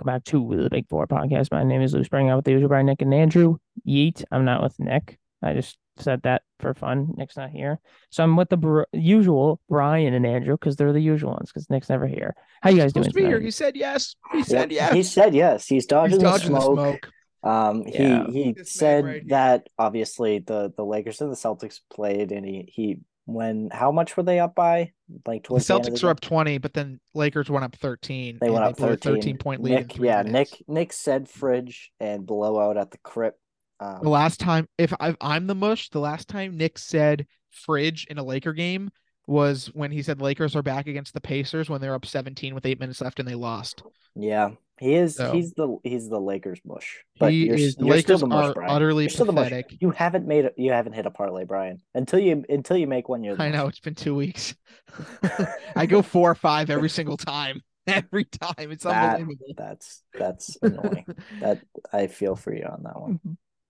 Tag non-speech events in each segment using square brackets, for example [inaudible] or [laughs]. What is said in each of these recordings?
is up, ladies and welcome back to the Big Four podcast. My name is Lou Spring. I'm with the usual Brian, Nick, and Andrew. Yeet. I'm not with Nick. I just said that for fun. Nick's not here. So I'm with the br- usual Brian and Andrew because they're the usual ones because Nick's never here. How you guys doing? supposed be here. He said yes. He said Yeah, yes. He said yes. He's dodging, He's dodging the, the smoke. smoke. Um, Yeah. he he This said right that obviously the the Lakers and the Celtics played, and he he when how much were they up by? Like The towards the Celtics the are up 20, but then Lakers went up 13. They went up a 13. 13 point lead. Nick, yeah, minutes. Nick Nick said fridge and blowout at the crypt. Um, The last time, if I, I'm the mush, the last time Nick said fridge in a Laker game was when he said Lakers are back against the Pacers when they're up 17 with eight minutes left and they lost. yeah, he is. So- He's the he's the Lakers mush. But he you're, is. You're still Lakers the mush, are Brian. utterly You're still the mush. pathetic. You haven't made it. You haven't hit a parlay, Brian. Until you until you make one, you're. The I mush. know it's been two weeks. [laughs] [laughs] I go four or five every single time. [laughs] Every time. It's That- unbelievable. That's that's annoying. that I feel for you on that one.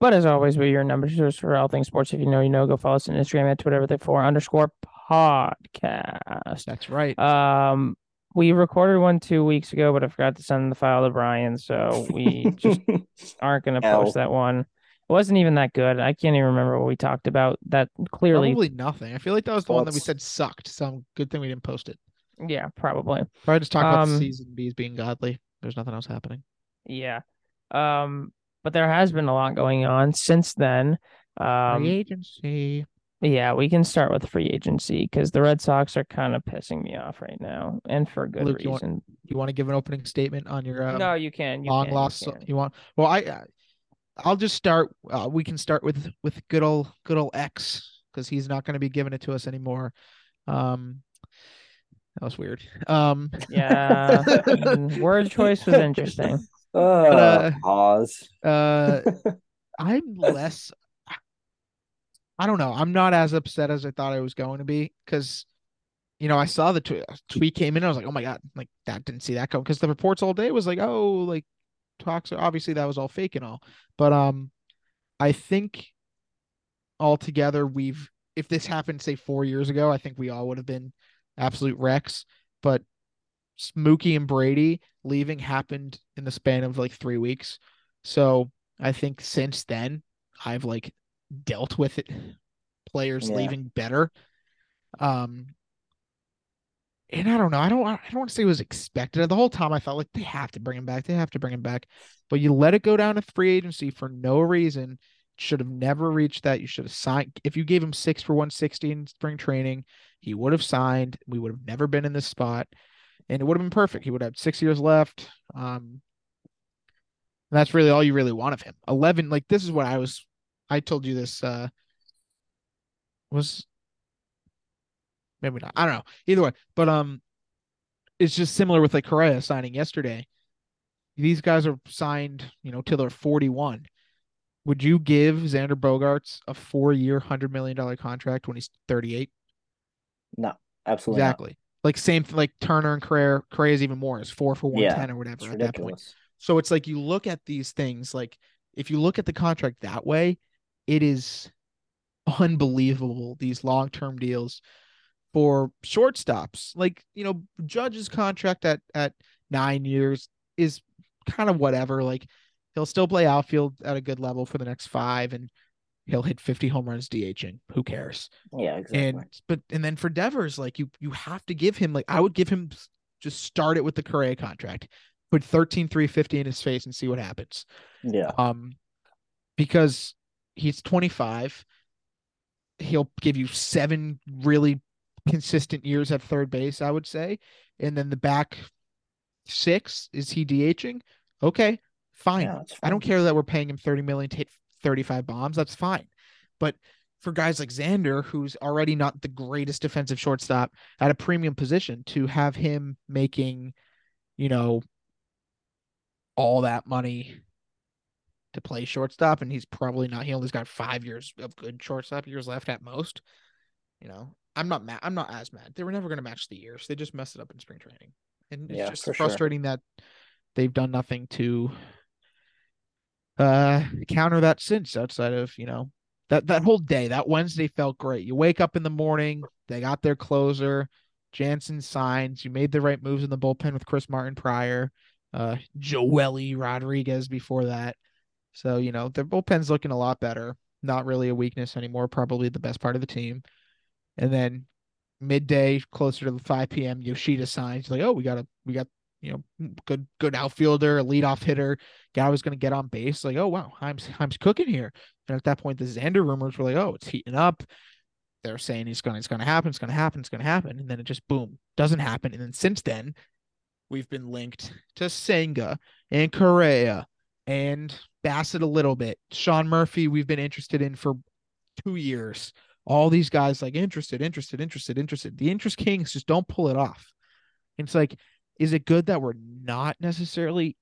But as always, we're your number source for all things sports. If you know, you know. Go follow us on Instagram at Twitter with the four underscore podcast. That's right. Um, we recorded one two weeks ago, but I forgot to send the file to Brian, so we just [laughs] aren't going to post that one. It wasn't even that good. I can't even remember what we talked about. That clearly, Probably nothing. I feel like that was the one that we said sucked. So good thing we didn't post it. yeah, probably. Probably just talk about Um, season B's being godly. There's nothing else happening. Yeah. Um, but there has been a lot going on since then. Free Um, agency. Yeah, we can start with free agency because the Red Sox are kind of pissing me off right now, and for good Luke, you want- reason. You want to give an opening statement on your um, no, you can. You long can, you lost? can. You want? Well, I, uh, I'll just start. Uh, we can start with with good old good old X because he's not going to be giving it to us anymore. Um, that was weird. Um, Yeah, [laughs] mm, word choice was interesting. [laughs] Uh, uh, pause. uh, [laughs] I'm less. I don't know. I'm not as upset as I thought I was going to be because, you know, I saw the tw- tweet came in. I was like, oh my god, like that didn't see that come because the reports all day was like, oh, like talks. Obviously, that was all fake and all. But um, I think altogether we've if this happened say four years ago, I think we all would have been absolute wrecks. But Mookie and Brady leaving happened in the span of like three weeks. So I think since then I've like dealt with it players Yeah. leaving better. Um and I don't know. I don't I don't want to say it was expected. The whole time I felt like they have to bring him back. They have to bring him back. But you let it go down to free agency for no reason. Should have never reached that. You should have signed if you gave him six for 160 in spring training, he would have signed. We would have never been in this spot. And it would have been perfect. He would have six years left. Um that's really all you really want of him. 11, like this is what I was I told you this uh was maybe not. I don't know. Either way, but um it's just similar with like Correa signing yesterday. These guys are signed, you know, till they're 41. Would you give Xander Bogaerts a 4-year, 100 million dollar contract when he's 38? No, absolutely not. Exactly. Like same like Turner and Correa, Correa's even more. Is 4 for 110 or whatever It's at that point. So it's like you look at these things, like if you look at the contract that way, it is unbelievable. These long term deals for shortstops, like you know, Judge's contract at at nine years is kind of whatever. Like he'll still play outfield at a good level for the next five, and he'll hit fifty home runs DHing. Who cares? Yeah, exactly. And but and then for Devers, like you you have to give him like I would give him just start it with the Correa contract, put 13 350 in his face and see what happens. yeah, Um because he's 25. He'll give you seven really consistent years at third base, I would say. And then the back six, is he DHing? Okay, fine. yeah, it's I don't care that we're paying him 30 million to hit 35 bombs. That's fine. But for guys like Xander, who's already not the greatest defensive shortstop at a premium position, to have him making, you know, all that money to play shortstop, and he's probably not. He only's got five years of good shortstop years left at most. You know, I'm not mad. I'm not as mad. They were never going to match the years. They just messed it up in spring training, and it's Yeah, just for sure. frustrating that they've done nothing to uh counter that since outside of you know that that whole day that wednesday felt great you wake up in the morning they got their closer Jansen signs. You made the right moves in the bullpen with Chris Martin prior, uh, Joely Rodriguez before that. So, you know, their bullpen's looking a lot better. Not really a weakness anymore, probably the best part of the team. And then midday, closer to the 5 p.m., Yoshida signs like, oh, we got a we got you know good good outfielder, a leadoff hitter, guy was going to get on base. Like, oh wow, Chaim's Chaim's cooking here. And at that point, the Xander rumors were like, oh, it's heating up. They're saying he's going, it's to happen, it's going to happen, it's going to happen, and then it just boom doesn't happen. And then since then, we've been linked to Senga and Correa and Bassitt a little bit. Sean Murphy, we've been interested in for two years. All these guys like interested, interested, interested, interested. The interest kings just don't pull it off. It's like, is it good that we're not necessarily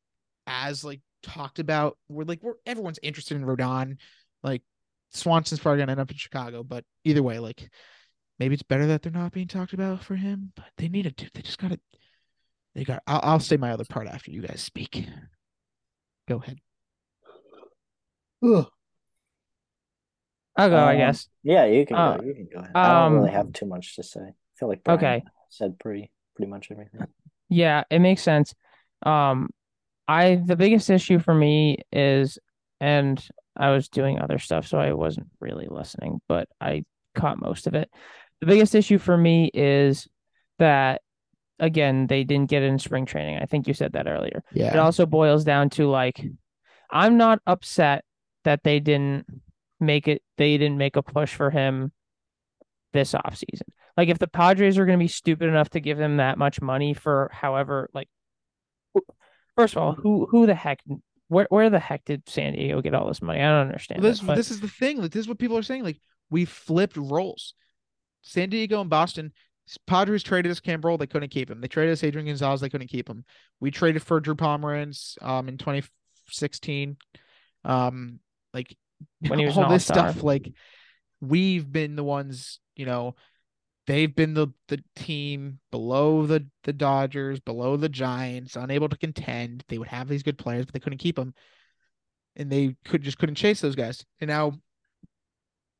as like talked about? We're like, we're everyone's interested in Rodon. Like Swanson's probably gonna end up in Chicago, but either way, like maybe it's better that they're not being talked about for him. But they need to. They just gotta. They got. I'll, I'll say my other part after you guys speak. Go ahead. Ugh. I'll go, I Um, guess. Yeah, you can Uh, go. You can go ahead. I don't really um, have too much to say. I feel like Brian Okay. said pretty pretty much everything. Yeah, it makes sense. Um, I the biggest issue for me is, and I was doing other stuff, so I wasn't really listening, but I caught most of it. The biggest issue for me is that again, they didn't get it in spring training. I think you said that earlier. Yeah. It also boils down to like, I'm not upset that they didn't make it, they didn't make a push for him this offseason. Like, if the Padres are going to be stupid enough to give him that much money for however, like, first of all, who who the heck, where where the heck did San Diego get all this money? I don't understand. Well, this that, but- this is the thing. Like this is what people are saying. Like we flipped roles. San Diego and Boston. Padres traded us Kimbrel, they couldn't keep him. They traded us Adrian Gonzalez, they couldn't keep him. We traded for Drew Pomeranz um in 2016. Um like When he [laughs] was all this all-star. stuff like we've been the ones, you know, they've been the the team below the the Dodgers, below the Giants, unable to contend. They would have these good players, but they couldn't keep them. And they could just couldn't chase those guys. And now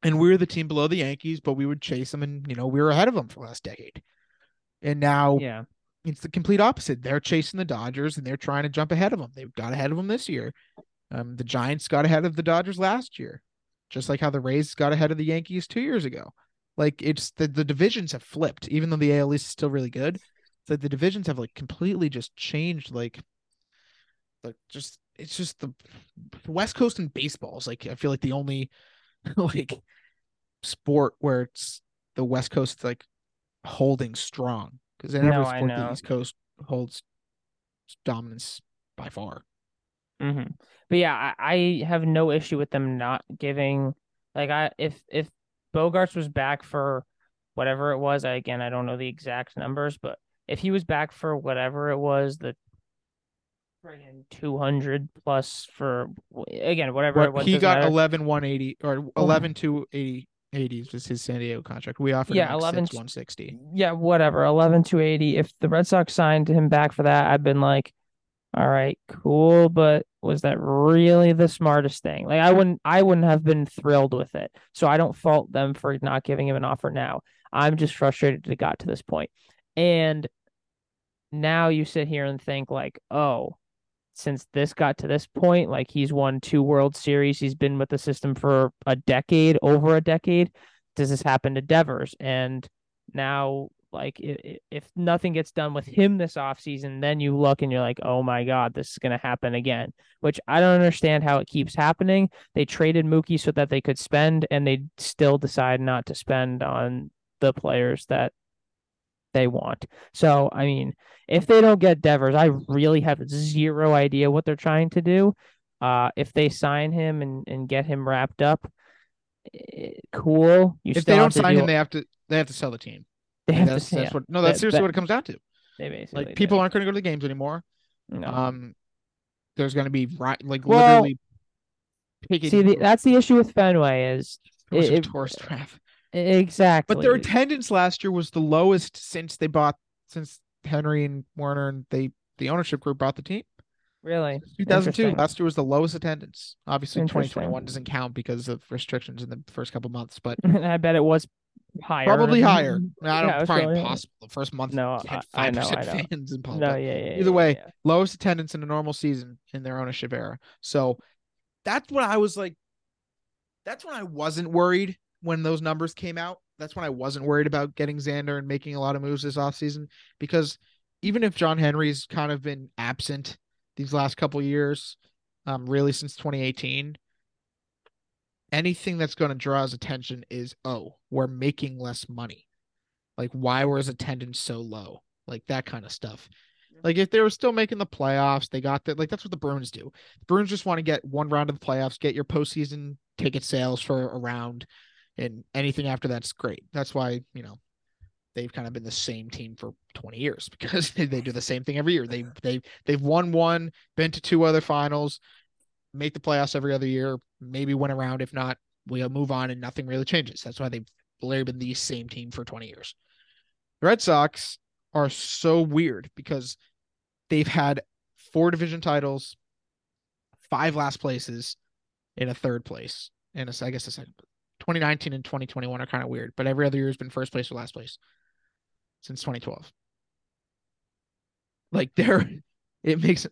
and we were the team below the Yankees, but we would chase them and you know, we were ahead of them for the last decade. And now yeah, it's the complete opposite. They're chasing the Dodgers and they're trying to jump ahead of them. They got ahead of them this year. Um, the Giants got ahead of the Dodgers last year, just like how the Rays got ahead of the Yankees two years ago. Like it's the, the divisions have flipped, even though the AL East is still really good. The, the divisions have like completely just changed. Like, like just it's just the, the West Coast and baseball is like I feel like the only [laughs] like sport where it's the West Coast like holding strong because in every No, sport the. East Coast holds dominance by far. hmm But yeah, I, I have no issue with them not giving like I if if Bogaerts was back for whatever it was, I again I don't know the exact numbers, but if he was back for whatever it was, the friggin' two hundred plus for again whatever it What was. he got matter. 11 180 or 11 to 80 80 was his San Diego contract. We offered Yeah, him 11 six, 160. yeah, whatever, eleven to eighty. If the Red Sox signed him back for that, I've been like, all right, cool, but was that really the smartest thing? Like I wouldn't I wouldn't have been thrilled with it. So I don't fault them for not giving him an offer now. I'm just frustrated it got to this point. And now you sit here and think like, oh, since this got to this point, like he's won two World Series, he's been with the system for a decade, over a decade. Does this happen to Devers? And now, like, i- i- if nothing gets done with him this offseason, then you look and you're like, oh my God, this is going to happen again, which I don't understand how it keeps happening. They traded Mookie so that they could spend, and they still decide not to spend on the players that they want. So, I mean, if they don't get Devers, I really have zero idea what they're trying to do. Uh, if they sign him and, and get him wrapped up, eh, cool. You If they don't sign deal- him, they have to they have to sell the team. they have that's to, that's yeah, what no, that's That- seriously that- what it comes down to. they basically Like people do. aren't going to go to the games anymore. No. Um, there's going to be right like Well, literally. See, the, that's the issue with Fenway is it it- a it- tourist trap. Exactly. But their attendance last year was the lowest since they bought since Henry and Werner and they the ownership group bought the team. really 2002 last year was the lowest attendance. Obviously, 2021 doesn't count because of restrictions in the first couple months. But [laughs] I bet it was higher. Probably [laughs] higher. I don't Yeah, probably Australia. impossible. The first month No, had I- I know, five I percent know. [laughs] fans in Palm. No, yeah, yeah. Either yeah, way, yeah. lowest attendance in a normal season in their ownership era. So that's when I was like, that's when I wasn't worried when those numbers came out. That's when I wasn't worried about getting Xander and making a lot of moves this offseason because even if John Henry's kind of been absent these last couple years, um, really since 2018, anything that's going to draw his attention is oh, we're making less money. Like, why was attendance so low? Like that kind of stuff. Like if they were still making the playoffs, they got that. Like that's what the Bruins do. The Bruins just want to get one round of the playoffs, get your postseason ticket sales for a round, and anything after that's great. That's why you know they've kind of been the same team for 20 years [laughs] because they, do the same thing every year. They they they've won one, been to two other finals, make the playoffs every other year, maybe win around. If not, we'll move on and nothing really changes. That's why they've literally been the same team for 20 years. The Red Sox are so weird because they've had four division titles, five last places, in a third place, and a, I guess a second. 2019 and 2021 are kind of weird, but every other year has been first place or last place since 2012. Like [laughs] there, it makes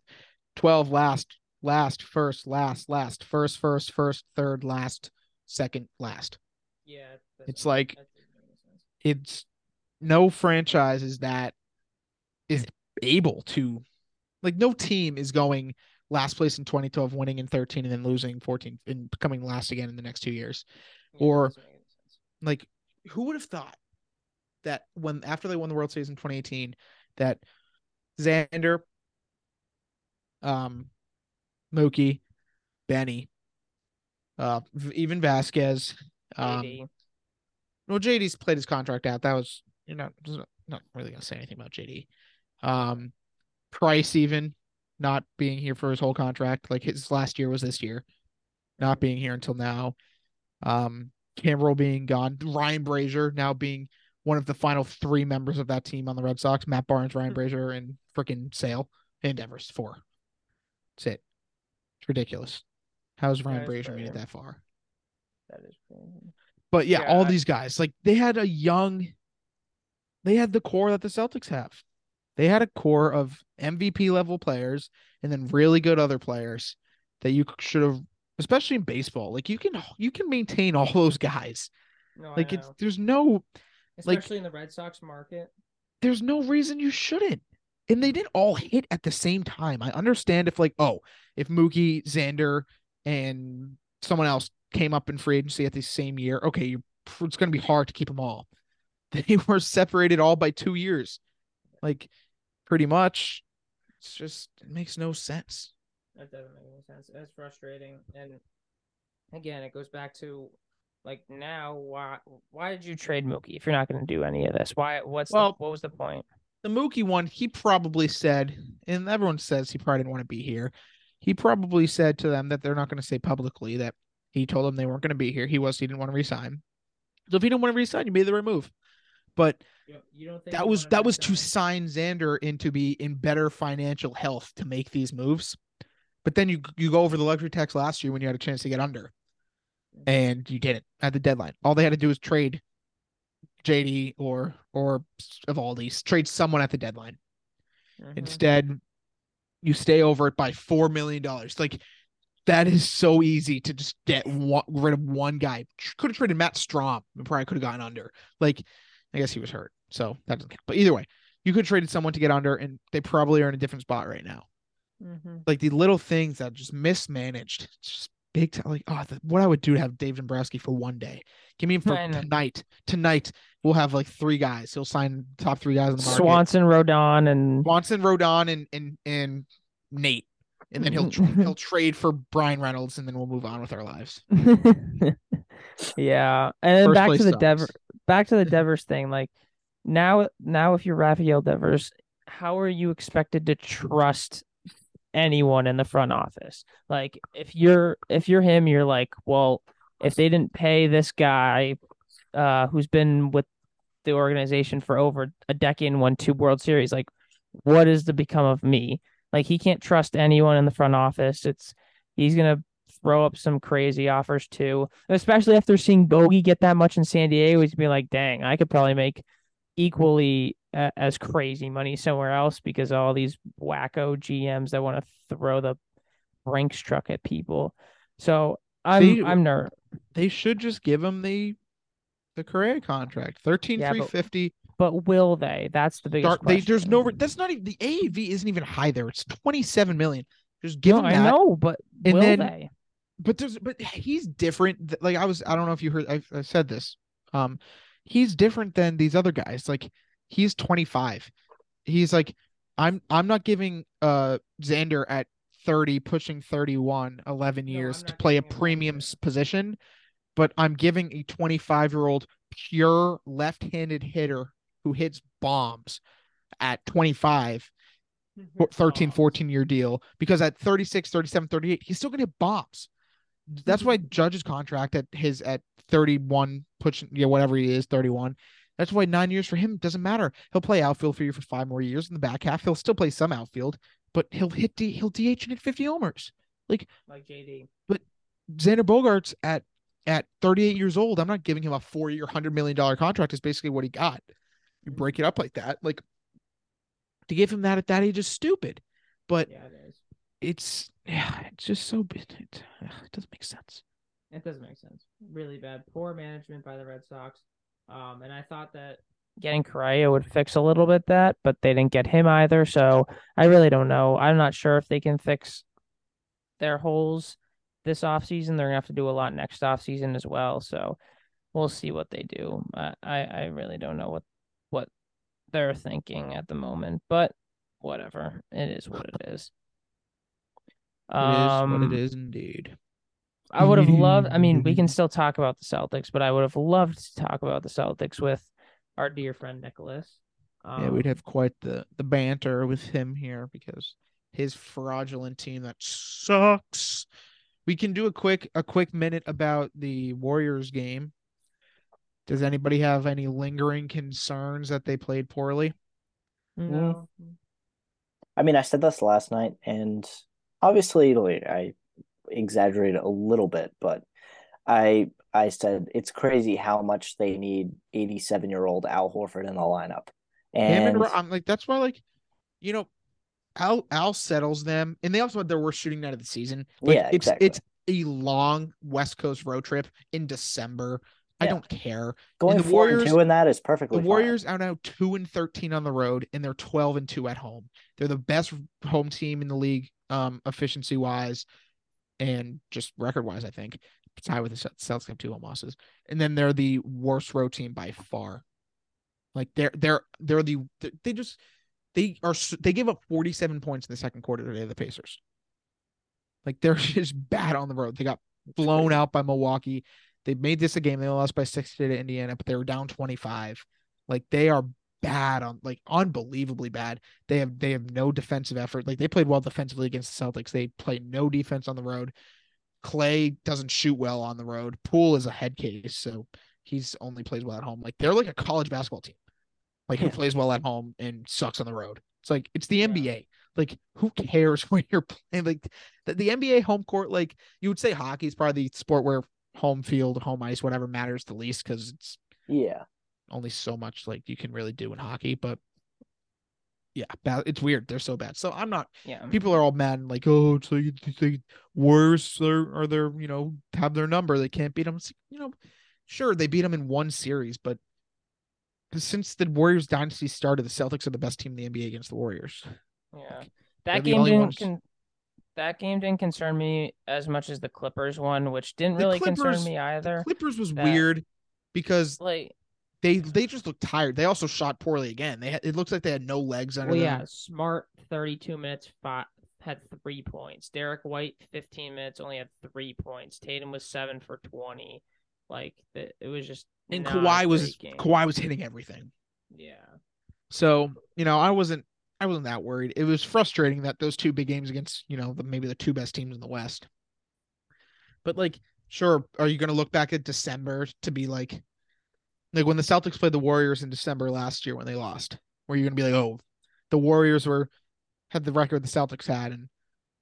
12 last, last, first, last, last, first, first, first, third, last, second, last. Yeah, It's like- It's no franchise is that is able to like no team is going last place in 2012 winning in 13 and then losing 14 and coming last again in the next two years or- like who would have thought that when after they won the World Series in 2018 that Xander, um, Mookie, Benny, uh, even Vazquez, um, well, JD's played his contract out. That was you're not not really gonna say anything about JD. Um, Price even not being here for his whole contract, like his last year was this year, not being here until now. Um, Camero being gone, Ryan Brasier now being one of the final three members of that team on the Red Sox. Matt Barnes, Ryan Brasier, and freaking Sale and Devers. Four. That's it. It's ridiculous. How's Ryan That Brasier made it that far? that is crazy. But yeah, Yeah, all I- these guys, like they had a young, they had the core that the Celtics have. They had a core of MVP level players and then really good other players that you should have, especially in baseball. Like you can you can maintain all those guys. No, Like I it's there's no like- especially in the Red Sox market. there's no reason you shouldn't. And they didn't all hit at the same time. I understand if like, oh, if Mookie, Xander, and someone else came up in free agency at the same year, okay, you it's gonna be hard to keep them all. [laughs] They were separated all by two years. Like pretty much. It's just it makes no sense. That doesn't make any sense. It's frustrating. And again, it goes back to like now why why did you trade Mookie if you're not going to do any of this? Why what's Well- the, what was the point? the Mookie one, he probably said, and everyone says he probably didn't want to be here. He probably said to them that they're not going to say publicly that he told them they weren't going to be here. He was he didn't want to resign. So if he didn't want to resign, you made the right move. But You don't think that was that was to sign Xander into be in better financial health to make these moves. But then you you go over the luxury tax last year when you had a chance to get under, and you didn't at the deadline. All they had to do was trade JD or or Eovaldi's trade someone at the deadline. Mm-hmm. Instead, you stay over it by four million dollars. Like that is so easy to just get one, rid of one guy. Could have traded Matt Strahm and probably could have gotten under. Like, I guess he was hurt, so that doesn't count. But either way, you could have traded someone to get under, and they probably are in a different spot right now. Mm-hmm. Like the little things that just mismanaged. [laughs] Just big time. Like, oh, the, what I would do to have Dave Dombrowski for one day. Give me him for tonight. Tonight we'll have like three guys. He'll sign top three guys in the market. Swanson, Rodon, and Swanson, Rodon, and and and Nate, and then he'll tra- he'll [laughs] trade for Bryan Reynolds, and then we'll move on with our lives. [laughs] yeah, and then First back to the sucks. Dever, back to the Devers thing. Like now, now if you're Rafael Devers, how are you expected to trust anyone in the front office? Like if you're if you're him, you're like, well, if they didn't pay this guy, uh, who's been with the organization for over a decade and won two World Series, like, what is to become of me? Like he can't trust anyone in the front office. It's he's gonna throw up some crazy offers too, especially after seeing Bogey get that much in San Diego. He's be like, dang, I could probably make equally uh, as crazy money somewhere else because all these wacko GMs that want to throw the Brinks truck at people. So I'm See, I'm nervous. They should just give him the the Correa contract, thirteen Yeah, three but will they? That's the biggest Start. They, there's no. That's not even the AAV isn't even high there. It's twenty seven million. Just give No, him I know, but And will then- they? but there's but he's different like i was i don't know if you heard i, I said this um he's different than these other guys. Like he's 25 he's like i'm i'm not giving uh xander at 30 pushing 31 11 No, years to play a him premium position but i'm giving a 25 year old pure left-handed hitter who hits bombs at 25 13 14 year deal. Because at 36 37 38 he's still gonna hit bombs. That's why [laughs] judge's contract at his at 31 pushing yeah whatever he is 31 that's why nine years for him doesn't matter he'll play outfield for you for five more years in the back half he'll still play some outfield but he'll hit D, he'll dh and hit 50 homers like like JD. But Xander bogaerts at at 38 years old i'm not giving him a four year 100 million dollar contract is basically what he got you break it up like that like to give him that at that age is stupid but Yeah, it is. it's yeah, it's just so. It, it doesn't make sense. It doesn't make sense. Really bad. Poor management by the Red Sox. Um, and I thought that getting Correa would fix a little bit that, but they didn't get him either. So I really don't know. I'm not sure if they can fix their holes this offseason. They're gonna have to do a lot next offseason as well. So we'll see what they do. I, I, I really don't know what what they're thinking at the moment, but whatever. It is what it is. It is what Um, it is indeed. I would have loved. I mean, we can still talk about the Celtics, but I would have loved to talk about the Celtics with our dear friend Nicholas. Um, yeah, we'd have quite the the banter with him here because his fraudulent team that sucks. We can do a quick a quick minute about the Warriors game. Does anybody have any lingering concerns that they played poorly? no. I mean, I said this last night, and obviously, like, I exaggerated a little bit, but I I said it's crazy how much they need 87 year old Al Horford in the lineup. And I'm like that's why like, you know, Al Al settles them, and they also had their worst shooting night of the season. Like, Yeah, it's exactly. it's a long West Coast road trip in December. I don't care. going the four and Warriors- two in that is The perfectly fine. Warriors are now two and thirteen on the road, and they're twelve and two at home. They're the best home team in the league, um, efficiency wise, and just record wise. I think tied with the Celt- Celtics have two home losses, and then they're the worst road team by far. Like they're they're they're the they just they are they gave up forty seven points in the second quarter today. to The Pacers, like they're [laughs] just bad on the road. They got blown out by Milwaukee. They made this a game. They lost by 60 to Indiana, but they were down 25. Like they are bad on like unbelievably bad. They have they have no defensive effort. Like they played well defensively against the Celtics. They play no defense on the road. Clay doesn't shoot well on the road. Poole is a head case, so he's only plays well at home. Like they're like a college basketball team. Like who plays well at home and sucks on the road. It's like it's the Yeah. NBA. Like who cares [laughs] when you're playing like the, the NBA home court like you would say hockey is probably the sport where home field, home ice, whatever matters the least because it's Yeah. Only so much like you can really do in hockey. But yeah, ba- it's weird. They're so bad. So I'm not. Yeah. People are all mad and like, oh, so you think Warriors are, are their you know have their number? They can't beat them. You know, sure they beat them in one series, but since the Warriors dynasty started, the Celtics are the best team in the NBA against the Warriors. Yeah. They're That game didn't ones- con- that game didn't concern me as much as the Clippers one, which didn't The really concern Clippers- me The either. Clippers was that- weird because Like, they they just looked tired. They also shot poorly again. They had, it looks like they had no legs under well, them. yeah, Smart 32 minutes, five, had three points. Derrick White 15 minutes, only had three points. Tatum was seven for 20. Like, the, it was just and Kawhi was game. Kawhi was hitting everything. Yeah. So you know, I wasn't I wasn't that worried. It was frustrating that those two big games against you know the, maybe the two best teams in the West. But like, sure, are you going to look back at December to be like, like when the Celtics played the Warriors in December last year when they lost? Were you going to be like, oh, the Warriors were had the record the Celtics had, and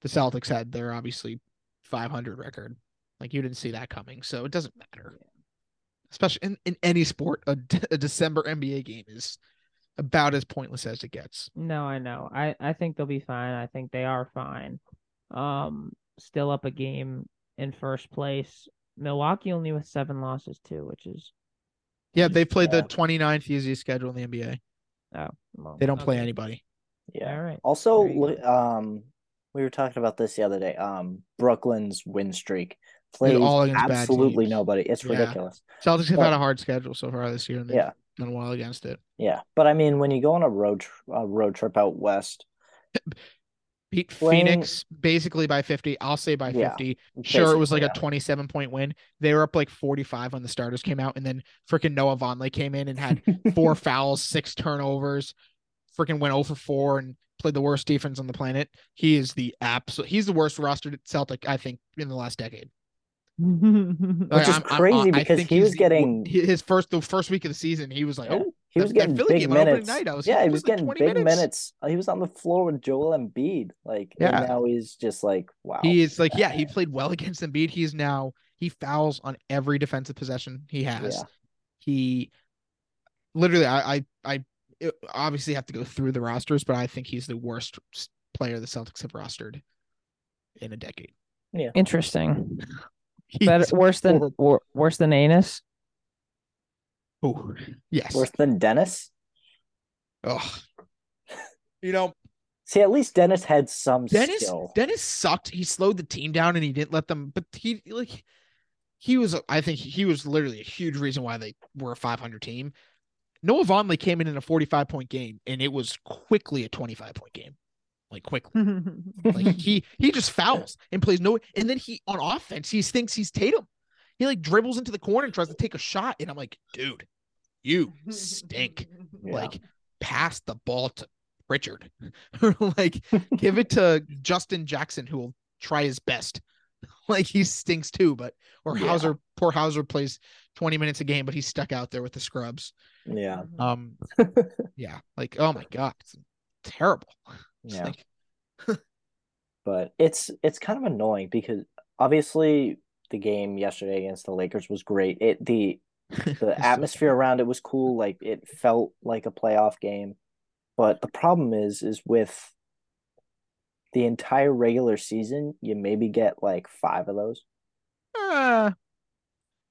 the Celtics had their obviously 500 record. Like you didn't see that coming, so it doesn't matter. Especially in, in any sport, a December NBA game is about as pointless as it gets. No, I know. I I think they'll be fine. I think they are fine. Um, still up a game in first place. Milwaukee only with seven losses too, which is Yeah, they played Yeah. the 29th easiest schedule in the NBA. oh well, They don't play anybody. Yeah. All right. Also, There you go. look, um, we were talking about this the other day. Um, Brooklyn's win streak plays all against absolutely teams. nobody. It's Yeah. ridiculous. Celtics have But- had a hard schedule so far this year, and they've Yeah. done well against it. Yeah, but I mean, when you go on a road tr- a road trip out west, [laughs] Beat Playing- Phoenix basically by 50. I'll say by Yeah, 50. Sure, it was like basically, a 27 point win. They were up like 45 when the starters came out, and then freaking Noah Vonleh came in and had [laughs] four fouls, six turnovers, freaking went over for 4 and played the worst defense on the planet. He is the absolute he's the worst rostered Celtic, I think, in the last decade. [laughs] Which is crazy I because he was getting- his first the first week of the season, he was like, Yeah, Oh, he was getting Philly big game minutes. night, I was- yeah, he he was was getting 20 big minutes. minutes. Uh, he was on the floor with Joel Embiid. Like, Yeah. and now he's just like, wow. he is like, yeah, he [laughs] played well against Embiid. He is now he fouls on every defensive possession he has. Yeah. He literally I I I obviously have to go through the rosters, but I think he's the worst player the Celtics have rostered in a decade. Yeah. Interesting. [laughs] He's Better, worse than horrible. wor- worse than anus. Ooh, yes. Worse than Dennis. Oh. You know, See, at least Dennis had some Dennis skill. Dennis sucked. He slowed the team down and he didn't let them. But he like he was. I think he was literally a huge reason why they were a 500 team. Noah Vonleh came in in a 45 point game and it was quickly a 25 point game, like quickly. [laughs] Like he he just fouls and plays no. And then he on offense he thinks he's Tatum. He like dribbles into the corner and tries to take a shot, and I'm like, dude, you stink. [laughs] Yeah. Like pass the ball to Richard, or [laughs] like give it to [laughs] Justin Jackson, who will try his best. Like he stinks too, but or Yeah. Hauser, poor Hauser plays 20 minutes a game, but he's stuck out there with the scrubs. yeah, Um, yeah, like oh my god, it's terrible. It's yeah. like, but it's it's kind of annoying because obviously the game yesterday against the Lakers was great. It the it's the [laughs] atmosphere around it was cool. Like it felt like a playoff game. But the problem is, is with the entire regular season, you maybe get like five of those. Uh,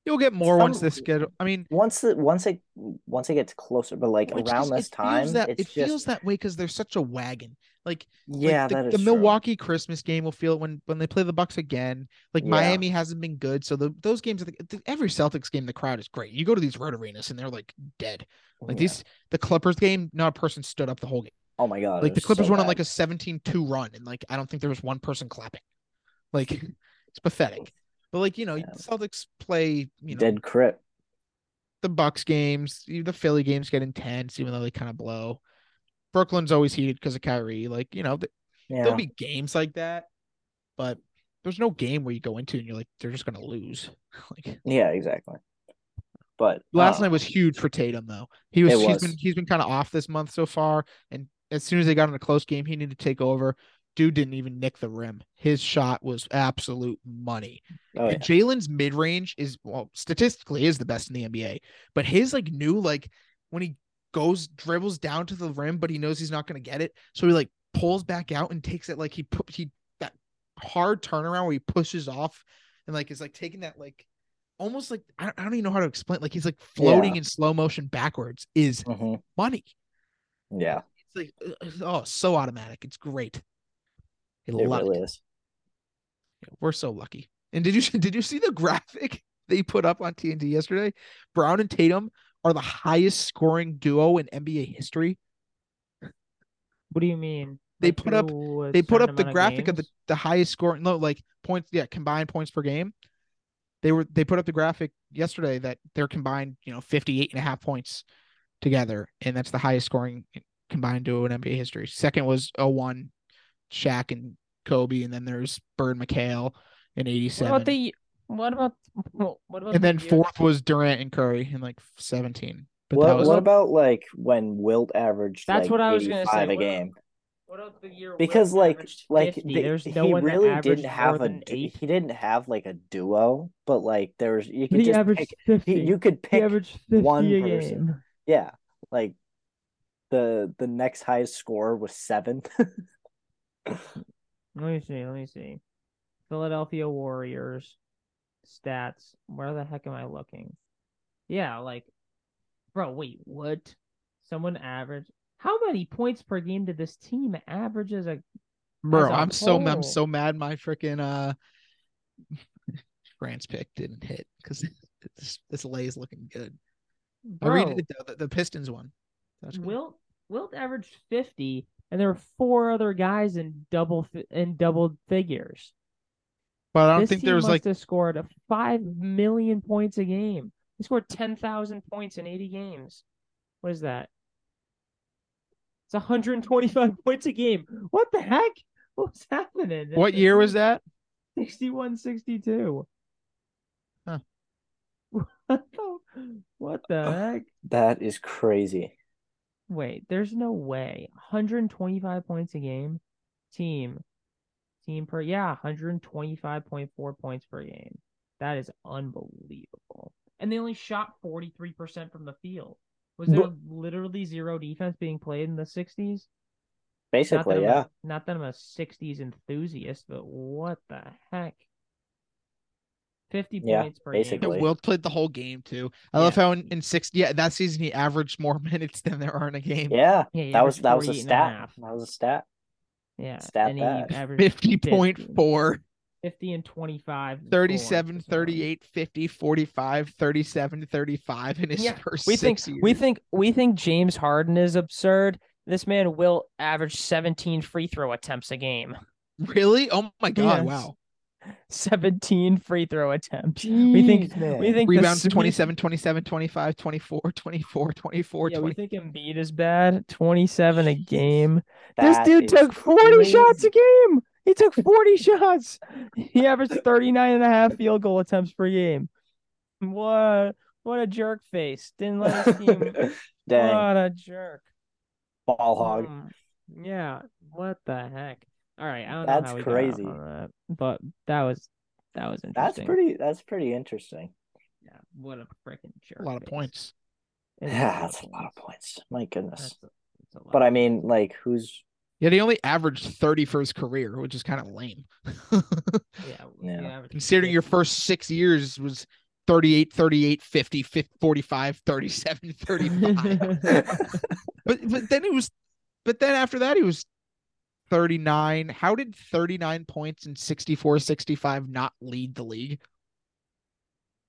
you'll get more once Some- this schedule. I mean, Once the once it once it gets closer, but like around just- this it time, that it feels that way because they're such a wagon. Like, like yeah, the, that is the true. Milwaukee Christmas game will feel it when when they play the Bucks again. Like Yeah. Miami hasn't been good, so the those games, the, the- every Celtics game, the crowd is great. You go to these road arenas and they're like dead. Oh, like Yeah. these, the Clippers game, not a person stood up the whole game. Oh my god, like the Clippers so went on like a 17-2 run, and like I don't think there was one person clapping. Like [laughs] it's pathetic. But like you know, Yeah. Celtics play you know dead crip. the Bucks games, the Philly games get intense, even though they kind of blow. Brooklyn's always heated because of Kyrie. Like you know, th- Yeah, there'll be games like that, but there's no game where you go into and you're like they're just gonna lose. [laughs] like yeah, exactly. But last uh, night was huge for Tatum though. He was, It he's was. been he's been kind of off this month so far, and as soon as they got in a close game, he needed to take over. Dude didn't even nick the rim. His shot was absolute money. Oh, yeah. Jaylen's mid range is well, statistically is the best in the NBA. But his like new like when he goes dribbles down to the rim, but he knows he's not going to get it, so he like pulls back out and takes it like he put he that hard turnaround where he pushes off and like is like taking that like almost like I don't, I don't even know how to explain. Like he's like floating Yeah. in slow motion backwards is Mhm. money. yeah, It's like uh, oh so automatic. It's great. I it really it. is. We're so lucky. And did you [laughs] did you see the graphic they put up on TNT yesterday? Brown and Tatum are the highest scoring duo in NBA history. What do you mean? They Like put up- They put up the amount of graphic of the, the highest scoring no like points yeah, combined points per game. They were they put up the graphic yesterday that they're combined, you know, 58 and a half points together and that's the highest scoring combined duo in NBA history. Second was 01 Shaq and Kobe and then there's Bird McHale in What 87. about the? What about? What about? and then year- fourth was Durant and Curry in like 17. But What that was what about like when Wilt averaged That's like what I was gonna say. 85 a What- game? What else the year? because Will like like the- there's no he one really didn't have a eight. he didn't have like a duo, but like there was you could he just pick fifty. he, you could pick averaged fifty one person. game. yeah like the the next highest score was seven. [laughs] Let me see. Let me see. Philadelphia Warriors stats. Where the heck am I looking? Yeah, like, bro, wait, what? Someone average. How many points per game did this team average as a? Bro, I'm so I'm so mad my freaking uh [laughs] France pick didn't hit because this this lay is looking good. I read it though, the, the Pistons one. That's. Wilt Wilt averaged fifty, and there were four other guys in double in double figures. But I don't this think there was must like have scored a five million points a game. They scored ten thousand points in eighty games. What is that? It's 125 [laughs] points a game. What the heck? What's happening? what year was that? 61 62. Huh. [laughs] what the heck? that is crazy. Wait, there's no way. 125 points a game. Team. Team per yeah, 125.4 points per game. That is unbelievable. And they only shot 43% from the field. Was there But- literally zero defense being played in the 60s? Not that Basically, I'm yeah. A, not that I'm a 60s enthusiast, but what the heck? 50 Yeah, points per basically. game. Yeah, Wilt played the whole game too. I love how in, in six yeah, that season he averaged more [laughs] minutes than there are in a game. Yeah, Yeah, that was that was a stat. half. That was a stat. Yeah, Stat and he that. averaged 50.4, 50 and 25. 37, scores or something. 38, 50, 45, 37, 35 in his Yeah, first We think years. we think we think James Harden is absurd. This man will average 17 free throw attempts a game. really? Oh my god, Yes. wow. [laughs] 17 free throw attempts. we think man. we think Rebounds Swedes- 27, 27, 25, 24, 24, 24, Yeah, we think Embiid is bad. 27 a game. this dude took 40 shots a game. He took 40 [laughs] shots. He averaged 39 and a half field goal attempts per game. What what a jerk face. Didn't let his team [laughs] Dang, What a jerk. ball hog. Mm, yeah. What the heck? All right. I don't That's know how we got off crazy. on that, but that was that was interesting. That's pretty. That's pretty interesting. Yeah. What a freaking jerk. A lot of points. It is Yeah, that's a lot of points. My goodness. That's a, that's a lot. But I mean, like, who's Yeah, he only averaged 30 for his career, which is kind of lame. [laughs] yeah, Yeah. you average Considering your first six years was 38, 38, 50, 50 45, 37, 35. [laughs] but but then he was but then after that he was 39. How did 39 points in 64 65 not lead the league?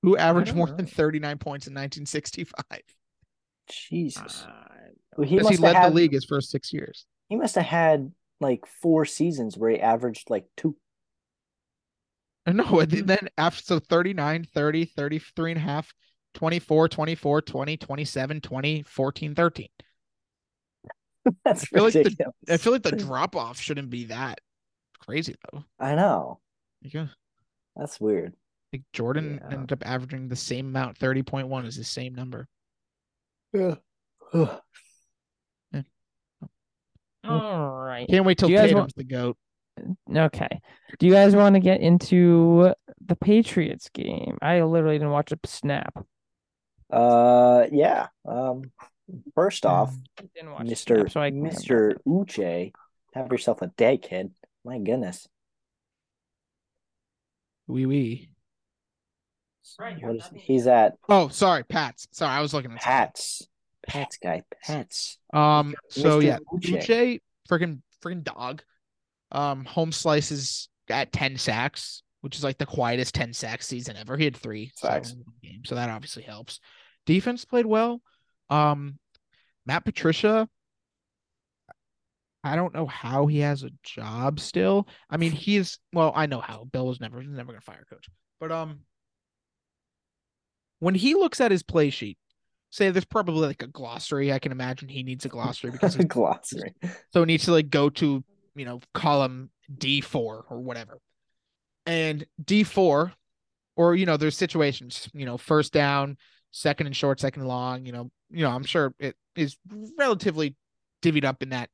Who averaged more know. than 39 points in 1965? Jesus? Uh, Well, he Because he led have had. the league his first six years. He must have had like four seasons where he averaged like two. [laughs] No, and then after so 39, 30, 33 and a half, 24, 24, 20, 27, 20, 14, 13. [laughs] That's feel like the- I feel like the drop off shouldn't be that crazy though. I know. Yeah. That's weird. Like Jordan Yeah. ended up averaging the same amount, 30.1 is the same number. Yeah. all right. Can't wait till Do Tatum's want- the GOAT. Okay. Do you guys want to get into the Patriots game? I literally didn't watch a snap. uh, yeah. Um, first off, Didn't watch a Mister so I can have Mister Uche, have yourself a day, kid. My goodness. Wee wee. Right, What is, he's at Oh, sorry, Pats. Sorry, I was looking at something. Pats. Pats guy. Pats. Um, so Mr. yeah, Uche. Uche, freaking freaking dog. Um, home slices at 10 sacks, which is like the quietest 10 sack season ever. He had three so Facts. in one game, so that obviously helps. Defense played well. Um, Matt Patricia. I don't know how he has a job still. I mean, he's well, I know how. Bill was never never gonna fire a coach. But um when he looks at his play sheet, say there's probably like a glossary. I can imagine he needs a glossary because [laughs] he's glossary. so it needs to like go to, you know, column D4 or whatever. And D4, or you know, there's situations, you know, first down, second and short, second and long, you know, you know, I'm sure it is relatively divvied up in that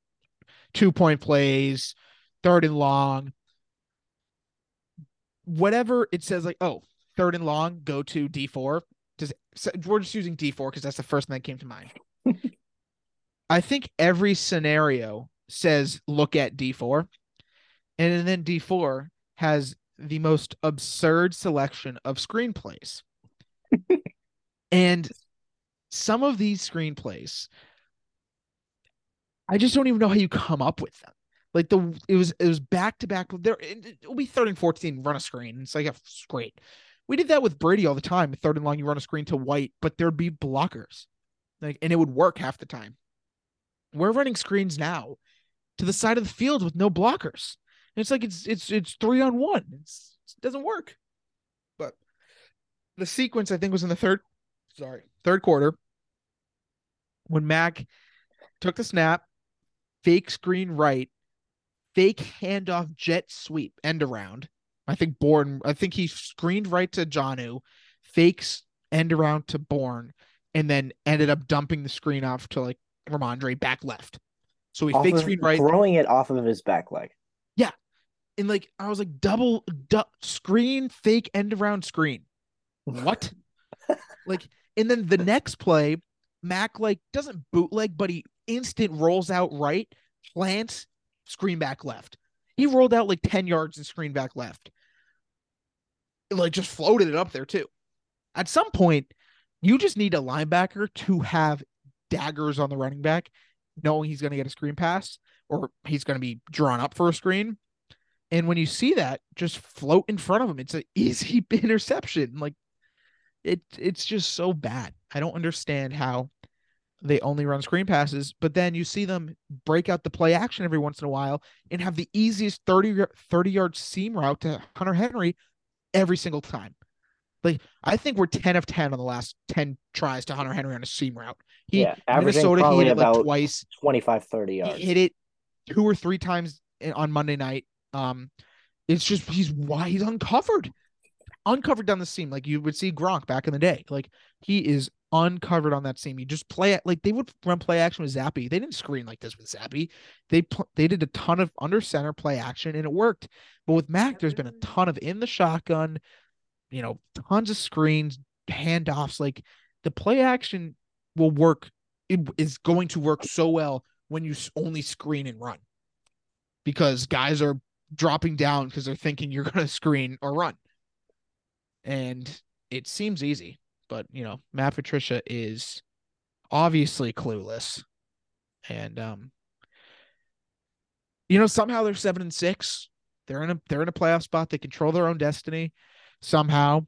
two point plays, third and long, whatever it says, like, oh, third and long, go to D4. Does so we're just using D4 because that's the first thing that came to mind. [laughs] I think every scenario says look at D4. And then D4 has the most absurd selection of screenplays. [laughs] and some of these screenplays, I just don't even know how you come up with them. Like the it was it was back to back. There it'll be third and fourteen, run a screen. It's like it's great. We did that with Brady all the time. Third and long, you run a screen to White, but there'd be blockers, like and it would work half the time. We're running screens now to the side of the field with no blockers. And it's like it's it's it's three on one. It's, it doesn't work. But the sequence I think was in the third, sorry, third quarter when Mac took the snap, fake screen right, fake handoff jet sweep end around. I think Bourne, I think he screened right to Jonnu, fakes end around to Bourne, and then ended up dumping the screen off to like Rhamondre back left. So he Off fake screen right. throwing it off of his back leg. Yeah, and like I was like double du- screen fake end around screen. What? [laughs] like and then the next play, Mac like doesn't bootleg, but he instant rolls out right, plants, screen back left. He rolled out like 10 yards and screen back left. Like just floated it up there too. At some point, you just need a linebacker to have daggers on the running back, knowing he's going to get a screen pass or he's going to be drawn up for a screen. And when you see that, just float in front of him. It's an easy [laughs] interception. Like it, it's just so bad. I don't understand how they only run screen passes, but then you see them break out the play action every once in a while and have the easiest 30, 30 yard seam route to Hunter Henry every single time. Like I think we're 10 of 10 on the last 10 tries to Hunter Henry on a seam route. He yeah, Minnesota he hit it like twice. 25, 30 He hit it two or three times on Monday night. Um, it's just he's why he's uncovered, uncovered down the seam like you would see Gronk back in the day. Like he is uncovered on that seam. You just play it like they would run play action with Zappe. They didn't screen like this with Zappe. They pl- they did a ton of under center play action and it worked. But with Mac, there's been a ton of in the shotgun, you know, tons of screens, handoffs. Like the play action will work. It is going to work so well when you only screen and run because guys are dropping down because they're thinking you're going to screen or run. And it seems easy, but you know, Matt Patricia is obviously clueless. And um you know, somehow they're 7 and 6. They're in a they're in a playoff spot. They control their own destiny somehow.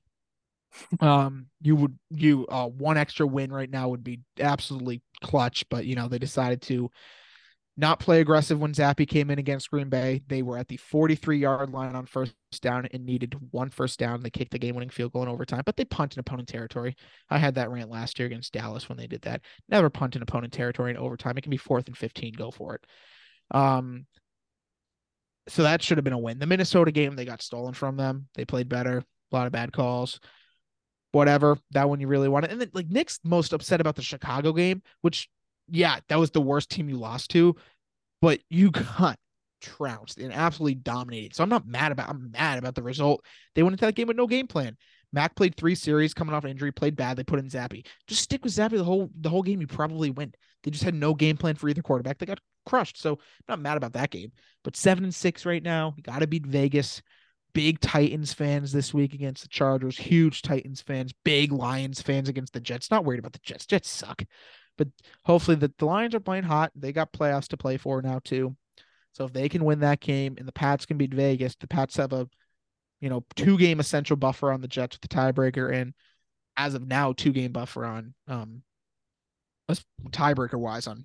Um you would you uh one extra win right now would be absolutely clutch, but you know, they decided to not play aggressive when Zappe came in against Green Bay. They were at the 43 yard line on first down and needed one first down. They kicked the game winning field goal in overtime, but they punt in opponent territory. I had that rant last year against Dallas when they did that. Never punt in opponent territory in overtime. It can be fourth and 15. Go for it. Um, so that should have been a win. The Minnesota game, they got stolen from them. They played better. A lot of bad calls. Whatever. That one you really wanted. And then like Nick's most upset about the Chicago game, which yeah, that was the worst team you lost to, but you [laughs] got trounced and absolutely dominated. So I'm not mad about I'm mad about the result. They went into that game with no game plan. Mac played three series coming off an injury, played bad. They put in Zappe. Just stick with Zappe the whole the whole game. You probably win. They just had no game plan for either quarterback. They got crushed. So I'm not mad about that game. But seven and six right now. You got to beat Vegas. Big Titans fans this week against the Chargers. Huge Titans fans. Big Lions fans against the Jets. Not worried about the Jets. Jets suck. But hopefully the, the Lions are playing hot. They got playoffs to play for now too. So if they can win that game and the Pats can beat Vegas, the Pats have a you know two game essential buffer on the Jets with the tiebreaker and as of now two game buffer on um tiebreaker wise on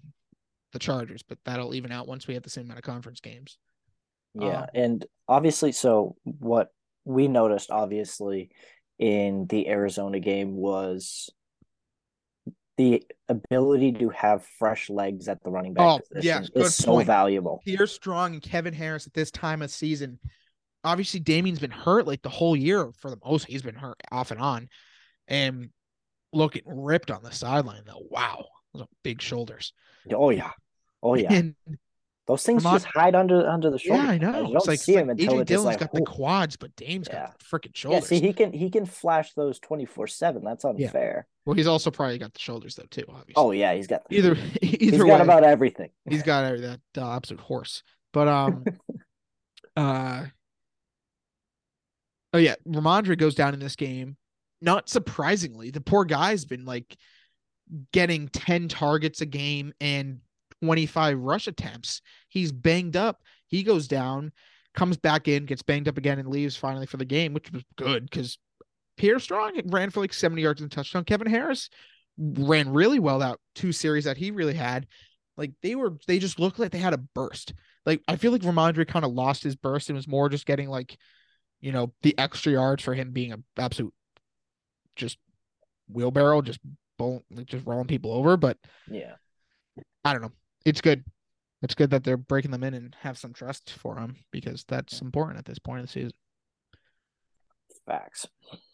the Chargers, but that'll even out once we have the same amount of conference games. Yeah, Um, and obviously, so what we noticed obviously in the Arizona game was the ability to have fresh legs at the running back Oh, position yes, good is so valuable. Pierre Strong and Kevin Harris at this time of season. Obviously, Damien's been hurt like the whole year for the most. He's been hurt off and on, and looking ripped on the sideline though. Wow, those are big shoulders. Oh yeah, oh yeah. [laughs] And Those things Vermont- just hide under under the shoulder. Yeah, I know. You don't like, see him like until AJ Dillon's like got the quads, but Dame's Yeah. got the freaking Yeah, shoulders. see, he can he can flash those twenty four seven. That's unfair. well, he's also probably got the shoulders though too. Obviously. Oh yeah, he's got the either [laughs] [laughs] he's either got about everything. he's got every- that uh, absolute horse. But um, [laughs] uh, oh yeah, Rhamondre goes down in this game. Not surprisingly, the poor guy's been like getting ten targets a game and twenty five rush attempts. He's banged up. He goes down, comes back in, gets banged up again, and leaves finally for the game, which was good because Pierre Strong ran for like seventy yards and touchdown. Kevin Harris ran really well that two series that he really had. Like they were, they just looked like they had a burst. Like I feel like Rhamondre kind of lost his burst and was more just getting like, you know, the extra yards for him being a absolute just wheelbarrow, just bowl, just rolling people over. But Yeah, I don't know. It's good. It's good that they're breaking them in and have some trust for them because that's important at this point of the season. facts.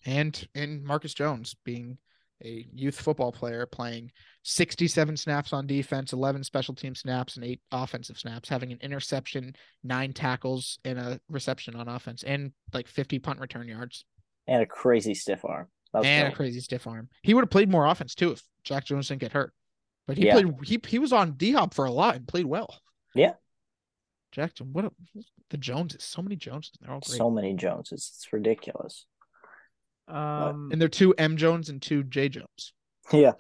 And and Marcus Jones being a youth football player playing 67 snaps on defense, 11 special team snaps, and eight offensive snaps, having an interception, nine tackles, and a reception on offense, and like 50 punt return yards, And a crazy stiff arm. And a crazy stiff arm. He would have played more offense too if Jack Jones didn't get hurt. But he Yeah. played he he was on D Hop for a lot and played well. Yeah. Jackson, what a, the Joneses, so many Joneses. They're all great. so many Joneses. It's ridiculous. Um, and they're two M Jones and two J Jones. [laughs] Yeah.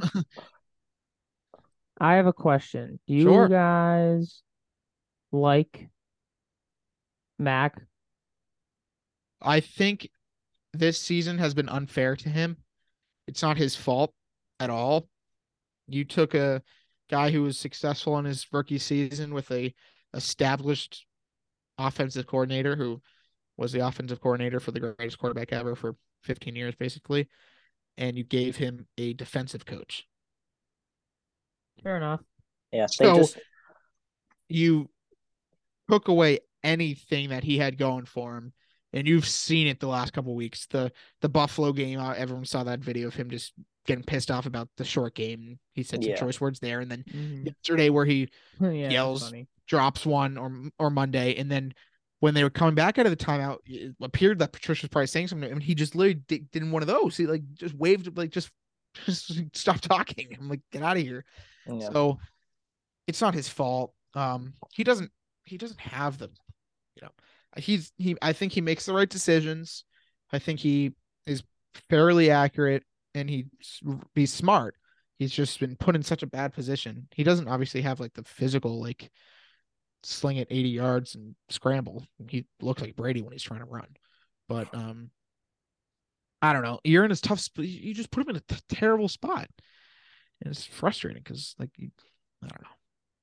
I have a question. Do you Sure. guys like Mac? I think this season has been unfair to him. It's not his fault at all. You took a guy who was successful in his rookie season with a established offensive coordinator who was the offensive coordinator for the greatest quarterback ever for 15 years basically and you gave him a defensive coach. Fair enough. Yeah. They So- just You took away anything that he had going for him and you've seen it the last couple weeks. The the Buffalo game, uh, everyone saw that video of him just getting pissed off about the short game. He said some Yeah. choice words there and then Mhm. yesterday where he [laughs] yeah, that's Yells. drops one or or Monday, and then when they were coming back out of the timeout, it appeared that Patricia was probably saying something, and he just literally did, did one of those. He like just waved, like just [laughs] just stop talking. I'm like, get out of here. yeah. So it's not his fault. Um, he doesn't he doesn't have the, you know, he's he. I think he makes the right decisions. I think he is fairly accurate, and he he's smart. He's just been put in such a bad position. He doesn't obviously have like the physical like sling it 80 yards and scramble. He looks like Brady when he's trying to run. But um I don't know. You're in a tough spot. You just put him in a t- terrible spot. And it's frustrating because like you, I don't know.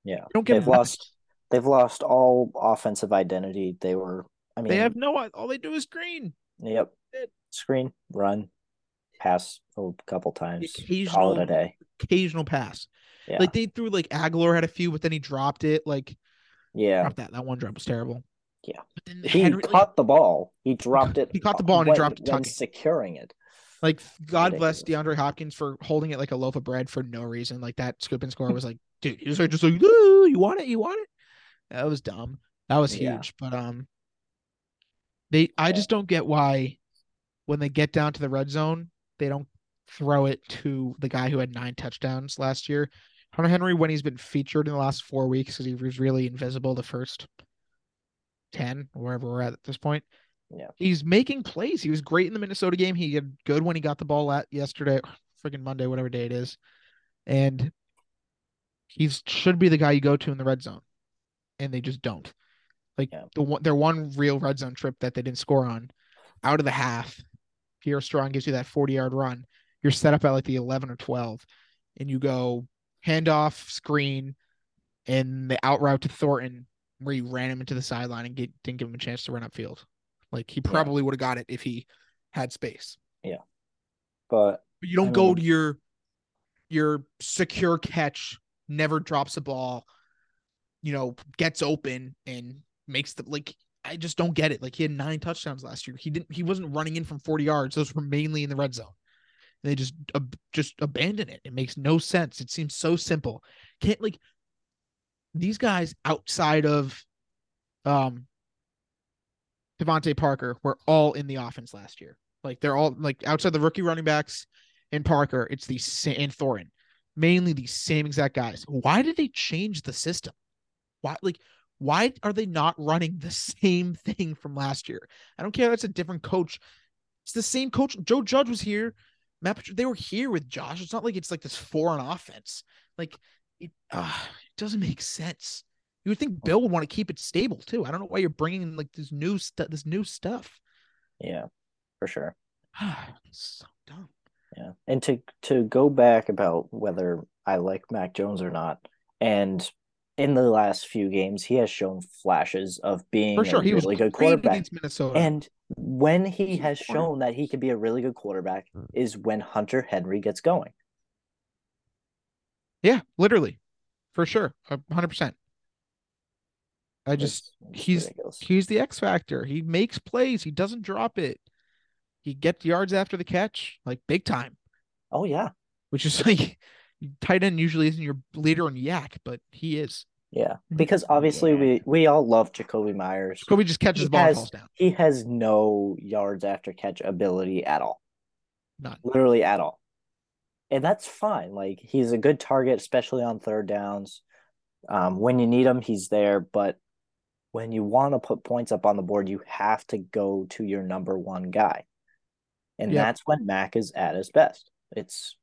Yeah. You don't get They've lost they've lost all offensive identity. They were I mean They have no all they do is screen. Yep. Screen, run, pass a couple times. Call occasional- it a day. Occasional pass. Yeah. Like they threw like Agholor had a few, but then he dropped it. Like yeah. that. That one drop was terrible. Yeah. He Henry, caught the ball. He dropped it. [laughs] he caught the ball and he dropped it when securing it. Like God bless DeAndre Hopkins for holding it like a loaf of bread for no reason. Like that scoop and score [laughs] was like, dude, he was like just like, you want it, you want it. That was dumb. That was Yeah. huge. But um, they I just don't get why when they get down to the red zone, they don't throw it to the guy who had nine touchdowns last year. Hunter Henry, when he's been featured in the last four weeks, because he was really invisible the first ten, wherever we're at at this point. Yeah. He's making plays. He was great in the Minnesota game. He did good when he got the ball at yesterday, freaking Monday, whatever day it is. And he's should be the guy you go to in the red zone. And they just don't. Like Yeah. the one their one real red zone trip that they didn't score on, out of the half, Pierre Strong gives you that 40 yard run. You're set up at like the 11 or 12, and you go handoff, screen, and the out route to Thornton, where you ran him into the sideline and get, didn't give him a chance to run upfield. Like he probably would have got it if he had space. But But you don't I go to your your secure catch, never drops a ball, you know, gets open and makes the like I just don't get it. Like he had nine touchdowns last year. He didn't he wasn't running in from 40 yards. Those were mainly in the red zone. They just ab- just abandon it. It makes no sense. It seems so simple. Can't like these guys outside of um DeVante Parker were all in the offense last year. Like they're all like outside the rookie running backs and Parker, it's the and Thorin, mainly the same exact guys. Why did they change the system? Why like why are they not running the [laughs] same thing from last year? I don't care if it's a different coach. It's the same coach. Joe Judge was here. Matt, they were here with Josh. It's not like it's like this foreign offense. Like it, uh, it doesn't make sense. You would think Bill would want to keep it stable too. I don't know why you're bringing like this new stuff, this new stuff. Yeah, for sure. [sighs] so dumb. Yeah, and to to go back about whether I like Mac Jones or not, and in the last few games, he has shown flashes of being For sure, a he was really good quarterback. Minnesota. And when he has shown that he can be a really good quarterback hmm. is when Hunter Henry gets going. yeah, literally, for sure, hundred percent. I just It's- it's he's- ridiculous. he's the X factor. He makes plays. He doesn't drop it. He gets yards after the catch, like big time. Oh yeah, Which is [laughs] like tight end usually isn't your leader in YAC, but he is. yeah. Mhm. Because obviously Yeah. we we all love Jakobi Meyers. Kobe just catches He the ball and has- falls down. He has no yards after catch ability at all. Not literally at all. And that's fine. Like he's a good target, especially on third downs. Um, when you need him, he's there. But when you want to put points up on the board, you have to go to your number one guy, and Yep. that's when Mac is at his best. It's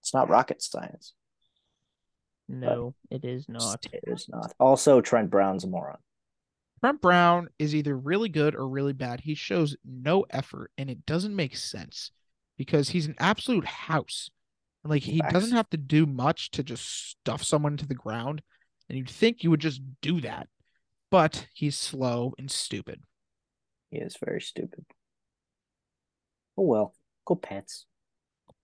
it's not rocket science. No, it is not. It is not. Also, Trent Brown's a moron. Trent Brown is either really good or really bad. He shows no effort, and it doesn't make sense because he's an absolute house. Like he Facts. doesn't have to do much to just stuff someone to the ground, and you'd think you would just do that, but he's slow and stupid. He is very stupid. Oh well, go Pats.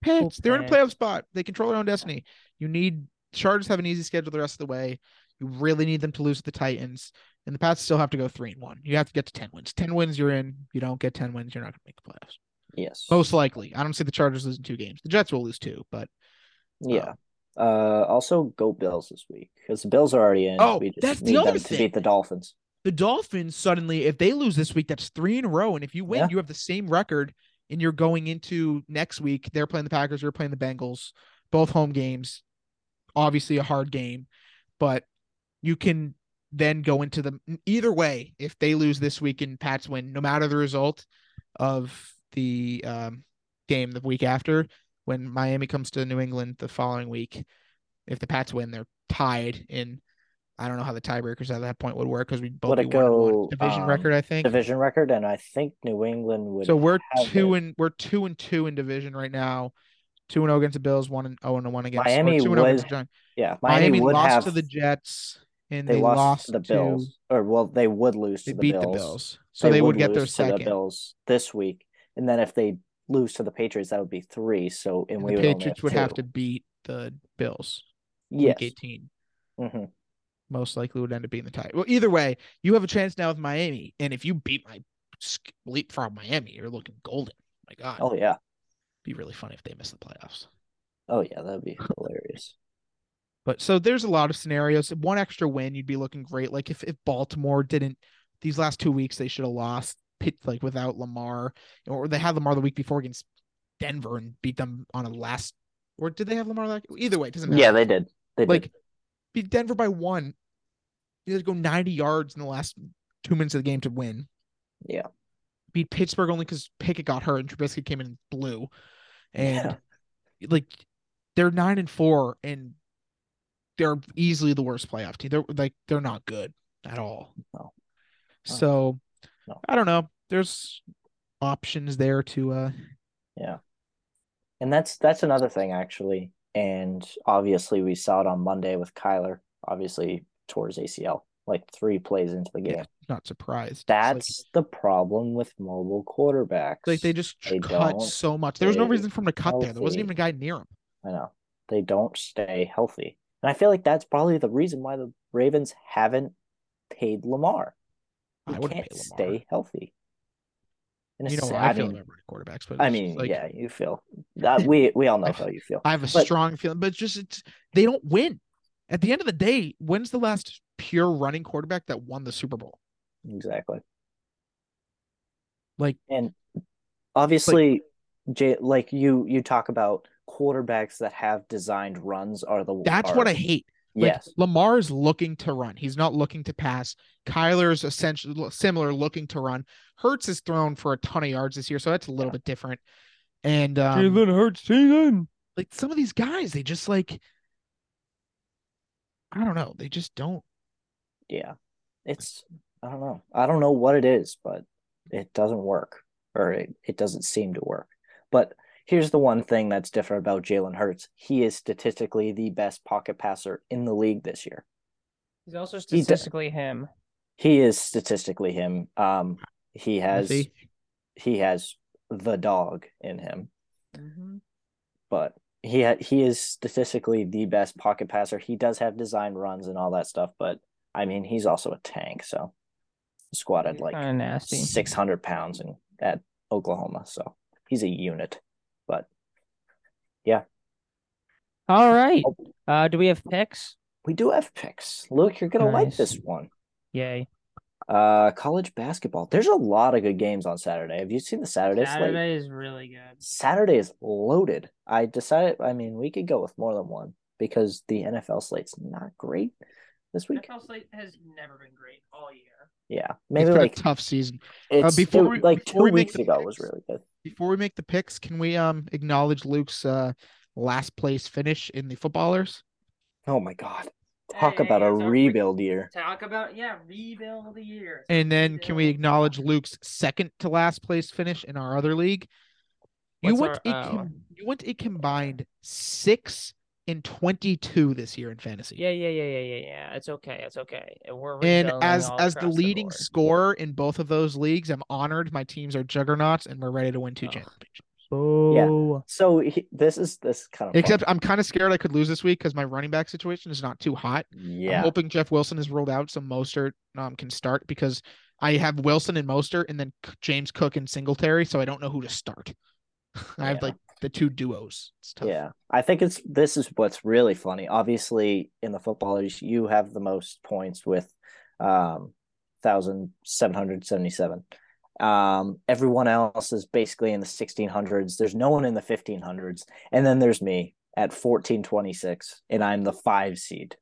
Pats, they're in a playoff spot. They control their own destiny. You need Chargers have an easy schedule the rest of the way. You really need them to lose to the Titans, and the Pats still have to go three and one. You have to get to ten wins. Ten wins, you're in. You don't get ten wins, you're not going to make the playoffs. Yes. Most likely, I don't see the Chargers losing two games. The Jets will lose two, but Yeah. Uh, also go Bills this week because the Bills are already in. Oh, we just that's the other them to beat the Dolphins. the Dolphins suddenly, if they lose this week, that's three in a row, and if you win, Yeah. you have the same record, and you're going into next week. They're playing the Packers. You're playing the Bengals. Both home games. Obviously, a hard game, but you can then go into the either way. If they lose this week and Pats win, no matter the result of the um, game the week after, when Miami comes to New England the following week, if the Pats win, they're tied in. I don't know how the tiebreakers at that point would work because we both Would it go, division um, record, I think. Division record, and I think New England would. So we're two it. and we're two and two in division right now. Two and zero against the Bills, one and zero and one against Miami two and against the Giants. Yeah, Miami, Miami, would lost have. to the Jets and they, they, lost, to the Bills, or well, they would lose They to the beat Bills. the Bills, so they, would get their to the second. Bills this week, and then if they lose to the Patriots, that would be three. So and, And we the would Patriots would have to beat the Bills. Yes. Week 18 hmm most likely would end up being the tie. Well, either way, you have a chance now with Miami, and if you beat my leapfrog Miami, you're looking golden. My God, Oh yeah. be really funny if they miss the playoffs. Oh yeah, that'd be [laughs] hilarious. But so there's a lot of scenarios. One extra win, you'd be looking great. Like if, if Baltimore didn't these last two weeks, they should have lost pit like without Lamar, or they had Lamar the week before against Denver and beat them on a last. Or did they have Lamar Like Either way, it doesn't matter. Yeah, they did. They like did. Beat Denver by one. You had to go 90 yards in the last two minutes of the game to win. Yeah. Beat Pittsburgh only because Pickett got hurt and Trubisky came in and blew. And Yeah. like they're nine and four and they're easily the worst playoff team. They're like they're not good at all. No. So No. I don't know. There's options there to uh Yeah. And that's that's another thing actually. And obviously we saw it on Monday with Kyler, obviously towards ACL, like three plays into the game. yeah, not surprised. That's the problem with mobile quarterbacks. like, like they just they cut so much. There was no reason for him to cut there. There wasn't even a guy near him. I know. They don't stay healthy. And I feel like that's probably the reason why the Ravens haven't paid Lamar. He I can't stay healthy. And You know sad- I feel about running quarterbacks, but I mean, like, yeah, you feel that we we all know how you feel. I have a but- strong feeling, but just it's they don't win. At the end of the day, when's the last pure running quarterback that won the Super Bowl? Exactly. Like And obviously, Jay, like you you talk about quarterbacks that have designed runs are the that's are, what I hate. Like yes Lamar is looking to run. He's not looking to pass. Kyler is essentially similar, looking to run. Hurts is thrown for a ton of yards this year, so that's a little Yeah. bit different. And um, Jalen Hurts season. like some of these guys, they just like I don't know, they just don't. yeah it's I don't know I don't know what it is but it doesn't work or it, it doesn't seem to work but here's the one thing that's different about Jalen Hurts he is statistically the best pocket passer in the league this year He's also He d- statistically him. he is statistically him um he has See? he has the dog in him Mhm. but he ha- he is statistically the best pocket passer. He does have design runs and all that stuff, but I mean he's also a tank. So squatted He's like kind of nasty. six hundred pounds in at Oklahoma, so he's a unit. But All right. Oh. Uh, do we have picks? we do have picks. Luke, you're gonna like this one. Yay. Uh, college basketball. There's a lot of good games on Saturday. Have you seen the Saturday, slate? Saturday is really good. Saturday is loaded. I decided. I mean, we could go with more than one because the NFL slate's not great this week. NFL slate has never been great all year. Yeah, It's maybe been like a tough season. it's before it- we- like before two we weeks ago picks- was really good. Before we make the picks, can we um acknowledge Luke's uh last place finish in the footballers? Oh my god, talk Hey, about a it's re- rebuild year. Talk about yeah, rebuild the year. And then can we acknowledge Luke's second to last place finish in our other league? You What's went our- a oh. you went a combined six and twenty two this year in fantasy. Yeah, yeah, yeah, yeah, yeah, yeah. It's okay. It's okay. We're And as as the leading board. scorer in both of those leagues, I'm honored. My teams are juggernauts, and we're ready to win two Oh. championships. Boo. So he, this is this kind of Except I'm kind of scared I could lose this week because my running back situation is not too hot. I'm yeah, hoping Jeff Wilson is ruled out so Mostert um, can start because I have Wilson and Mostert and then James Cook and Singletary, so I don't know who to start. [laughs] I have Yeah. like the two duos. It's tough. yeah. I think it's this is what's really funny. Obviously, in the footballers, you have the most points with um thousand seven hundred seventy seven. Um, everyone else is basically in the sixteen hundreds. There's no one in the fifteen hundreds, and then there's me at fourteen twenty six, and I'm the five seed.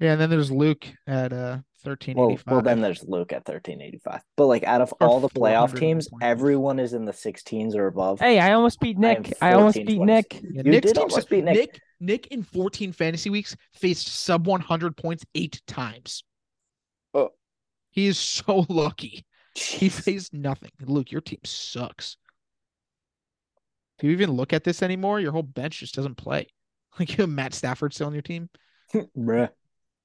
Yeah, and then there's Luke at uh thirteen Well, eighty five. well, then there's Luke at thirteen eighty five. But like out of Or all the playoff teams, points. everyone is in the sixteens or above. Hey, I almost beat Nick. I, almost beat 26. Nick. Yeah, You Nick's did almost beat Nick. Nick. Nick in 14 fantasy weeks faced sub 100 points eight times. Oh. He is so [laughs] lucky. He faced nothing. Luke, your team sucks. Do you even look at this anymore? Your whole bench just doesn't play. [laughs] Like you have Matt Stafford still on your team. [laughs] Bruh.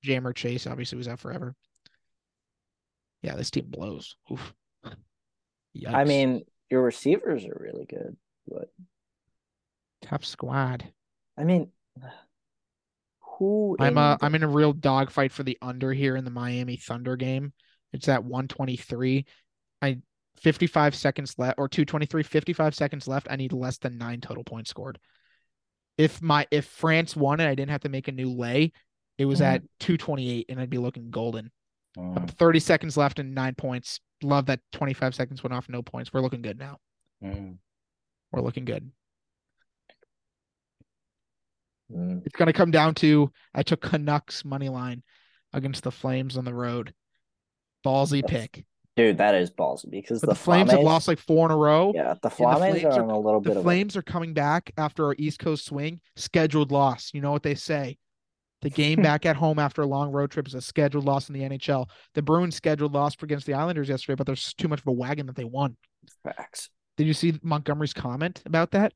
Ja'Marr Chase obviously was out forever. Yeah, this team blows. Oof. I mean, your receivers are really good, but tough squad. I mean, who? I'm in uh the- I'm in a real dogfight for the under here in the Miami Thunder game. It's at 123. I 55 seconds left or 223, 55 seconds left. I need less than nine total points scored. If my if France won and I didn't have to make a new lay, it was Mhm. at 228 and I'd be looking golden. Mm, 30 seconds left and nine points. Love that 25 seconds went off, no points. We're looking good now. mm, We're looking good. mm. It's gonna come down to I took Canucks money line against the Flames on the road. Ballsy That's- pick. Dude, that is ballsy because the, the, Flames have lost like four in a row. Yeah, the the Flames Flames are are- on a little bit The Flames are coming back after our East Coast swing. Scheduled loss. You know what they say. The game [laughs] back at home after a long road trip is a scheduled loss in the NHL. The Bruins scheduled loss for against the Islanders yesterday, but there's too much of a wagon that they won. facts. Did you see Montgomery's comment about that?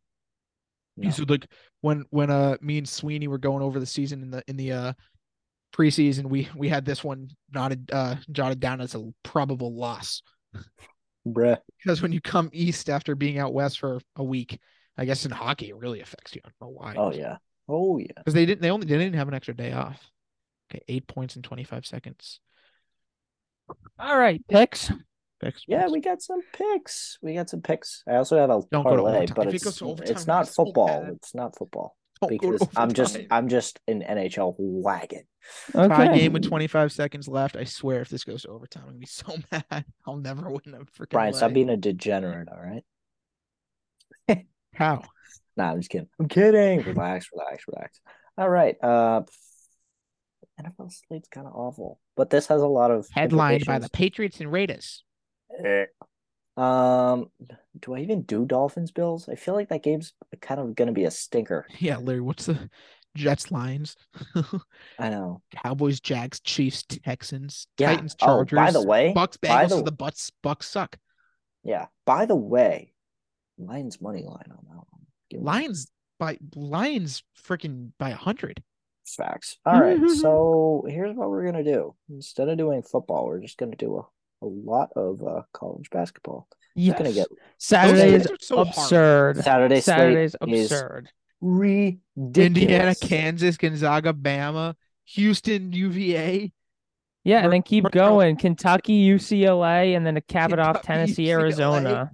No. He said like when when uh me and Sweeney were going over the season in the in the uh preseason, we we had this one jotted uh jotted down as a probable loss. Bruh. Because when you come east after being out west for a week, I guess in hockey it really affects you. I don't know why. Oh yeah. Oh yeah. Because they didn't they only they didn't have an extra day off. Okay, eight points in twenty five seconds. All right, picks. Picks, Yeah, picks. we got some picks. We got some picks. I also have a Don't parlay, overtime. but If it's goes overtime, it's I'm not so football. bad. It's not football. Don't go because I'm just. I'm just an NHL wagon. tie Okay. game with 25 seconds left. I swear, if this goes to overtime, I'm gonna be so [laughs] mad. I'll never win a freaking. Brian, stop leg. being a degenerate, all right? How? Nah, I'm just kidding. I'm kidding. Relax, relax, relax. All right. Uh NFL slate's kind of awful, but this has a lot of Headlined by the. Patriots and Raiders. Eh. Um, do I even do Dolphins Bills? I feel like that game's kind of gonna be a stinker. [laughs] Yeah, Larry. What's the Jets Lions? [laughs] I know. Cowboys, Jags, Chiefs, Texans, Yeah. Titans, Oh, Chargers. by the way, Bucks, by Bengals. the- the Bucks, Bucks suck. yeah. By the way, Lions money line on that one. Give me Lions by Lions freaking by a hundred. facts. All right. So here's what we're gonna do. Instead of doing football, we're just gonna do a, a lot of uh, college basketball. It's Yes. gonna get Saturday is so absurd. Saturday slate Saturday's is absurd. ridiculous. Indiana, Kansas, Gonzaga, Bama, Houston, UVA. Yeah, and then keep Mer- going. Kentucky, UCLA, and then to cap it off, Tennessee, UCLA. Arizona.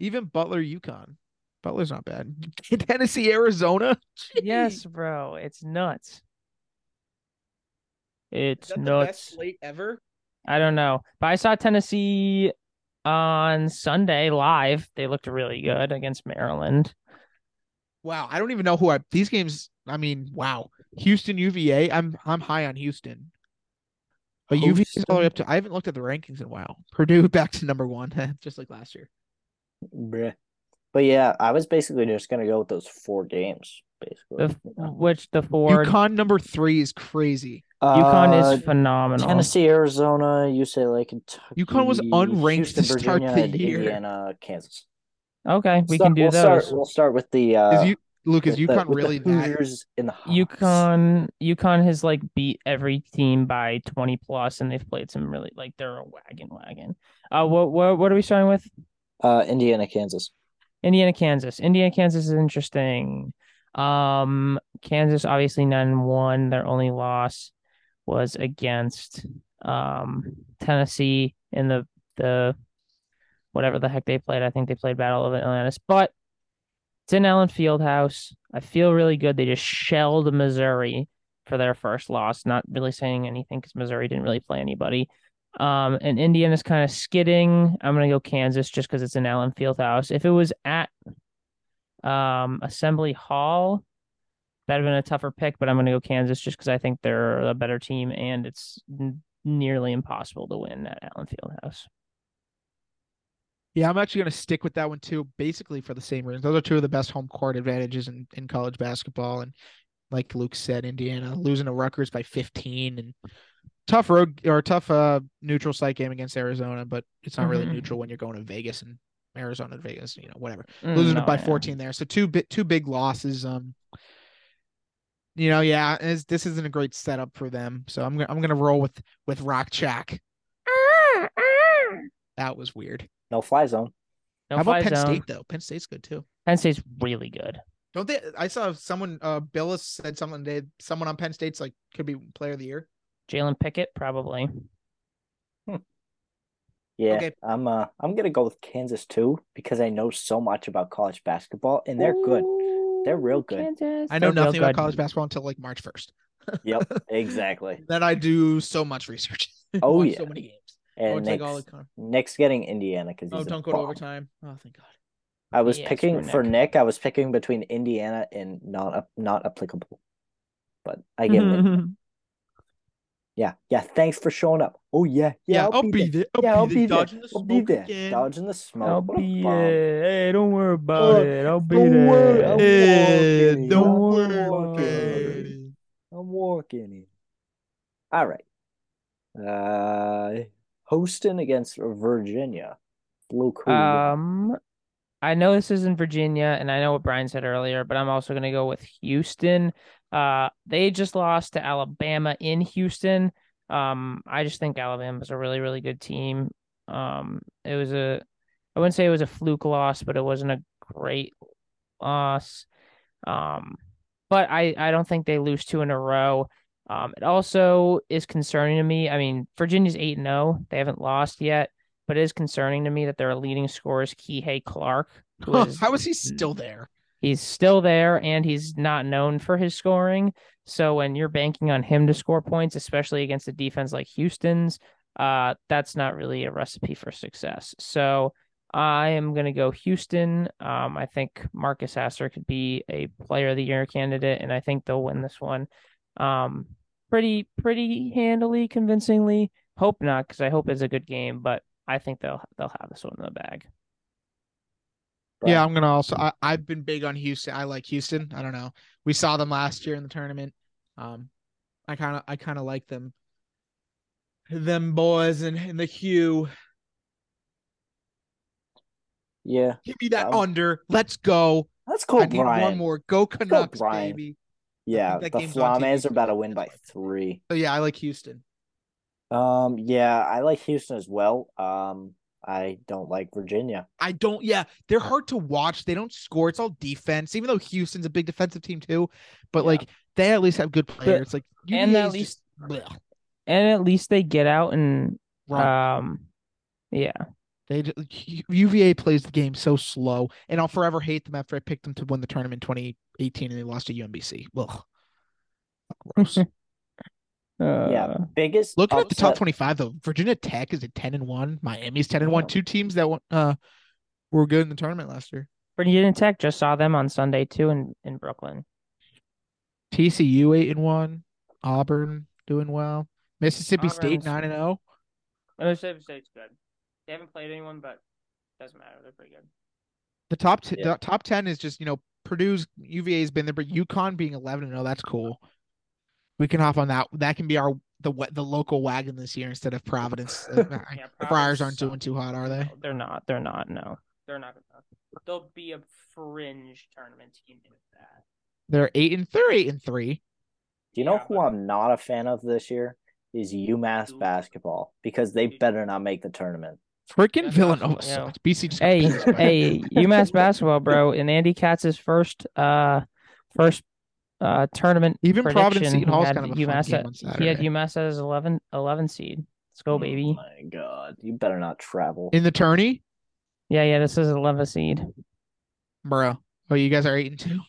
Even Butler, UConn. Butler's not bad. [laughs] Tennessee, Arizona. Yes, bro. It's nuts. It's that the best nuts. slate ever? I don't know. But I saw Tennessee on Sunday live. They looked really good against Maryland. Wow, I don't even know who I these games. I mean, wow, Houston, UVA. I'm I'm high on Houston, but UVA is all the way up to. I haven't looked at the rankings in a while. Purdue [laughs] back to number one, [laughs] just like last year. Bruh. But yeah, I was basically just gonna go with those four games, basically. The you which the four UConn number three is crazy. UConn Uh, is phenomenal. Tennessee, Arizona, UCLA, Kentucky. UConn was unranked Houston, to start Virginia, and year. Indiana, Kansas. Okay, we Start- can do we'll those. Start, we'll start with the uh, Is you Luke? Is with the- UConn the really that? In the Hawks. UConn UConn has like beat every team by 20 plus and they've played some really like they're a wagon wagon. Uh what what what are we starting with? Uh, Indiana, Kansas. Indiana Kansas. Indiana Kansas is interesting. Um Kansas obviously 9 and 1. Their only loss was against um Tennessee in the the whatever the heck they played. I think they played Battle of Atlantis, but it's in Allen Fieldhouse. I feel really good. They just shelled Missouri for their first loss. Not really saying anything because Missouri didn't really play anybody. Um, and Indiana's kind of skidding. I'm gonna go Kansas just because it's in Allen Fieldhouse. If it was at um Assembly Hall, that'd have been a tougher pick. But I'm gonna go Kansas just because I think they're a better team and it's n- nearly impossible to win at Allen Fieldhouse. Yeah, I'm actually going to stick with that one too, basically for the same reasons. Those are two of the best home court advantages in, in college basketball. And like Luke said, Indiana losing to Rutgers by 15 and tough road or tough uh neutral site game against Arizona, but it's not really Mhm. neutral when you're going to Vegas and Arizona to Vegas, you know, whatever. Mm, Losing no, by yeah. 14 there. So two bit two big losses. Um you know, yeah, this isn't a great setup for them. So I'm gonna I'm gonna roll with with Rock Chalk. That was weird. No fly zone. No How about Penn zone. State though? Penn State's good too. Penn State's really good. Don't they? I saw someone. Uh, Bilas said something. They someone on Penn State's like could be player of the year. Jalen Pickett, probably. Yeah, Okay. I'm uh I'm gonna go with Kansas too because I know so much about college basketball and they're good. They're real good. Kansas. I know They're nothing about college basketball until like March first. Yep, [laughs] exactly. Then I do so much research. [laughs] Oh, yeah. so many games. And it's Nick's, all the Nick's getting Indiana because Oh, don't go to bum. overtime. Oh, thank God. I was Yeah, picking for Nick. Nick. I was picking between Indiana and not ap- not applicable, but I give him. [laughs] Yeah, yeah. Thanks for showing up. Oh yeah, yeah. I'll, be there. I'll Yeah, I'll be be there. there. Dodging the I'll be there. again. Dodging the smoke. I'll What be there. Hey, don't worry about Uh, it. I'll be don't there. worry, I'm Hey, walking. don't I'm worry walking. it. I'm walking. All right. Uh, hosting against Virginia. Luke, who you got? Um, I know this is in Virginia, and I know what Brian said earlier, but I'm also going to go with Houston. Uh, they just lost to Alabama in Houston. Um, I just think Alabama's a really, really good team. Um, it was a, I wouldn't say it was a fluke loss, but it wasn't a great loss. Um, but I, I don't think they lose two in a row. Um, it also is concerning to me. I mean, Virginia's 8 0. They haven't lost yet, but it is concerning to me that their leading scorer is Kihei Clark, who is How is he still there? He's still there and he's not known for his scoring. So when you're banking on him to score points, especially against a defense like Houston's, uh, that's not really a recipe for success. So I am going to go Houston. Um, I think Marcus Sasser could be a player of the year candidate, and I think they'll win this one. Um, pretty, pretty handily, convincingly. Hope not, because I hope it's a good game, but I think they'll they'll have this one in the bag. Yeah, I'm gonna also. I, I've been big on Houston. I like Houston. I don't know. We saw them last year in the tournament. Um, I kind of, I kind of like them. Them boys and, and the hue. Yeah. Give me that Um, under. Let's go. Let's go, I need Brian. one more. Go Canucks, Brian. baby. Yeah, the game's on TV Flames are about to win by three. So yeah, I like Houston. Um, yeah, I like Houston as well. Um, I don't like Virginia. I don't. Yeah, they're hard to watch. They don't score. It's all defense. Even though Houston's a big defensive team too, but Yeah. like they at least have good players. Like and at least- just. And at least they get out and Wrong. um, yeah. They UVA plays the game so slow, and I'll forever hate them after I picked them to win the tournament in 2018 and they lost to UMBC. Ugh. Gross. [laughs] Yeah, Uh, biggest Looking at the top 25 though, Virginia Tech is at 10 and 1, Miami's 10 and 1, two teams that uh were good in the tournament last year. Virginia Tech just saw them on Sunday too in in Brooklyn. TCU 8 and 1, Auburn doing well. Mississippi State 9 and oh. 0. Mississippi State's good. They haven't played anyone, but doesn't matter. They're pretty good. The top t- Yeah. the top 10 is just, you know, Purdue's UVA's been there, but UConn being 11 and 0, that's cool. We can hop on that. That can be our the wa- the local wagon this year instead of Providence. [laughs] Uh, Yeah, the Friars aren't doing too hot, are they? They're not. They're not. No, they're not. Gonna, they'll be a fringe tournament team if that. They're eight and they're eight and three. Do you know Yeah, who but- I'm not a fan of this year? Is UMass Dude. basketball because they Dude. better not make the tournament. Freaking That's Villanova awesome, yeah. sucks. BC just Hey, hey, UMass basketball, bro. In Andy Katz's first, uh, first, uh, tournament. Even Providence Seton he Hall's kind of a fun UMass. game at- on he had UMass as 11, 11 seed. Let's go, baby. Oh my god, you better not travel. in the tourney, Yeah, yeah. This is 11 seed. bro. Oh, you guys are eight and two.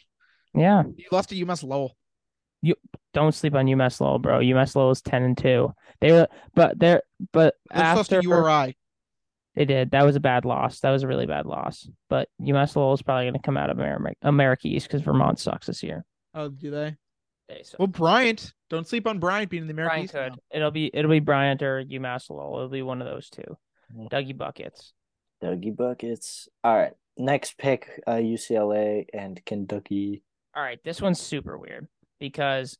Yeah. You lost to UMass Lowell. You don't sleep on UMass Lowell, bro. UMass Lowell is 10 and 2. They were, but they're, but They just lost after to URI. They did. That was a bad loss. That was a really bad loss. But UMass Lowell is probably going to come out of America, America East because Vermont sucks this year. Oh, do they? They suck. Well, Bryant. Don't sleep on Bryant being in the American Brian East could. now. It'll be it'll be Bryant or UMass Lowell. It'll be one of those two. Mm. Dougie buckets. Dougie buckets. All right, next pick: uh, UCLA and Kentucky. All right, this one's super weird because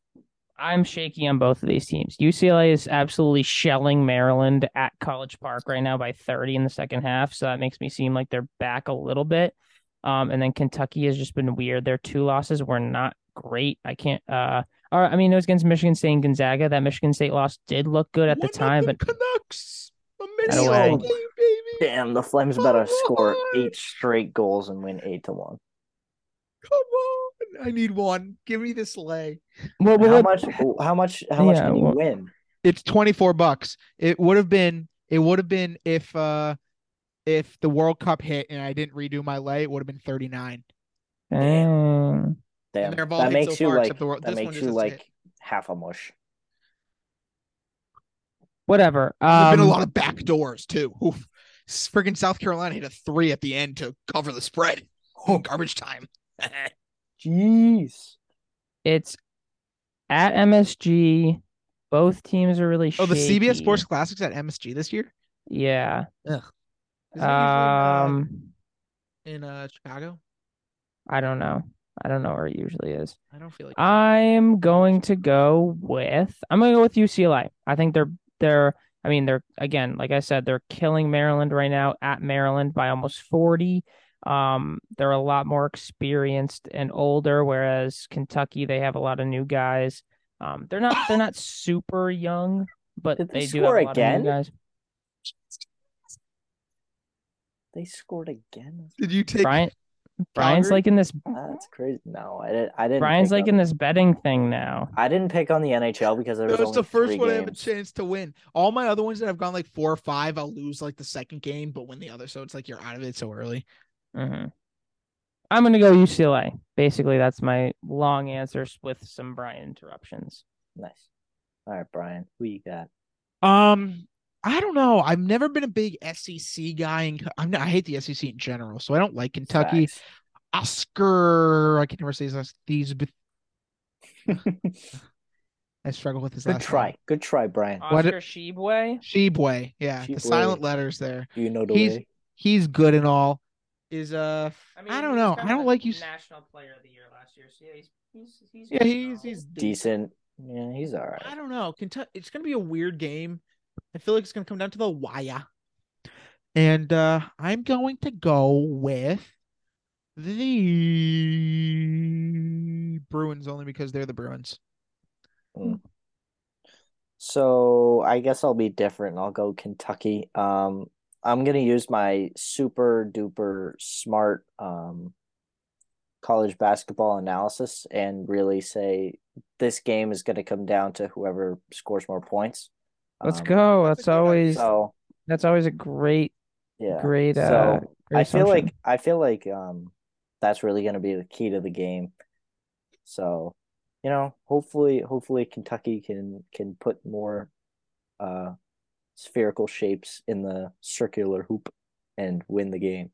I'm shaky on both of these teams. UCLA is absolutely shelling Maryland at College Park right now by 30 in the second half, so that makes me seem like they're back a little bit. Um, and then Kentucky has just been weird. Their two losses were not great. I can't. Uh, or I mean, it was against Michigan State and Gonzaga. That Michigan State loss did look good at the time, nothing but Canucks. A At mini away. game, baby. Damn, the Flames better score eight straight goals and win eight to one. Come on. I need one. Give me the lay. well, How well, much? How much? How much can you well- win? It's 24 bucks. It would have been it would have been if uh if the World Cup hit and I didn't redo my lay, it would have been 39. Damn, they've all that hit makes so you far, like the wor- that makes you has hit. like half a mush. whatever. There's been a Um, lot of back doors too. Oof. Freaking South Carolina hit a three at the end to cover the spread. [laughs] Oh, garbage time. [laughs] Jeez. It's at MSG. Both teams are really oh, the CBS. Sports Classics at MSG this year. Yeah. Isn't in, uh, Um, in uh Chicago. I don't know. I don't know where it usually is. I don't feel like I'm going to go with I'm going to go with UCLA. I think they're they're I mean they're again like I said they're killing Maryland right now at Maryland by almost 40. Um they're a lot more experienced and older whereas Kentucky they have a lot of new guys. Um they're not they're not super young but Did they they, do have score a lot again? of new guys. They scored again. Did you take Brian Brian's Calgary? like in this That's crazy. No, I didn't. I didn't. Brian's like on- in this betting thing now. I didn't pick on the NHL because there was That's only the first three one I have a chance to win. All my other ones that I've gone like four or five, I'll lose like the second game, but win the other. So it's like you're out of it so early. hmm I'm gonna go UCLA. Basically, that's my long answers with some Brian interruptions. Nice. All right, Brian, who you got? Um, I don't know. I've never been a big SEC guy, and I'm not, I hate the SEC in general, so I don't like Kentucky. Facts. Oscar, I can never say his last. These, but [laughs] I struggle with his Good last. try. name. Good try, Brian. What- Oscar Tshiebwe. Tshiebwe, yeah, the silent letters there. You know the He's- way. He's good and all. Is uh, I, don't know. I don't like you. National Player of the Year last year. So yeah, he's he's he's Yeah, he's he's Decent. Yeah, he's all right. I don't know. Kentucky. It's gonna be a weird game. I feel like it's gonna come down to the wire. And uh I'm going to go with the Bruins only because they're the Bruins. So I guess I'll be different. I'll go Kentucky. Um, I'm gonna use my super duper smart um college basketball analysis and really say this game is gonna come down to whoever scores more points. Let's Um, go. that's That's always So that's always a great yeah. great uh So great I feel like I feel like um that's really gonna be the key to the game. So, you know, hopefully hopefully Kentucky can can put more uh spherical shapes in the circular hoop and win the game.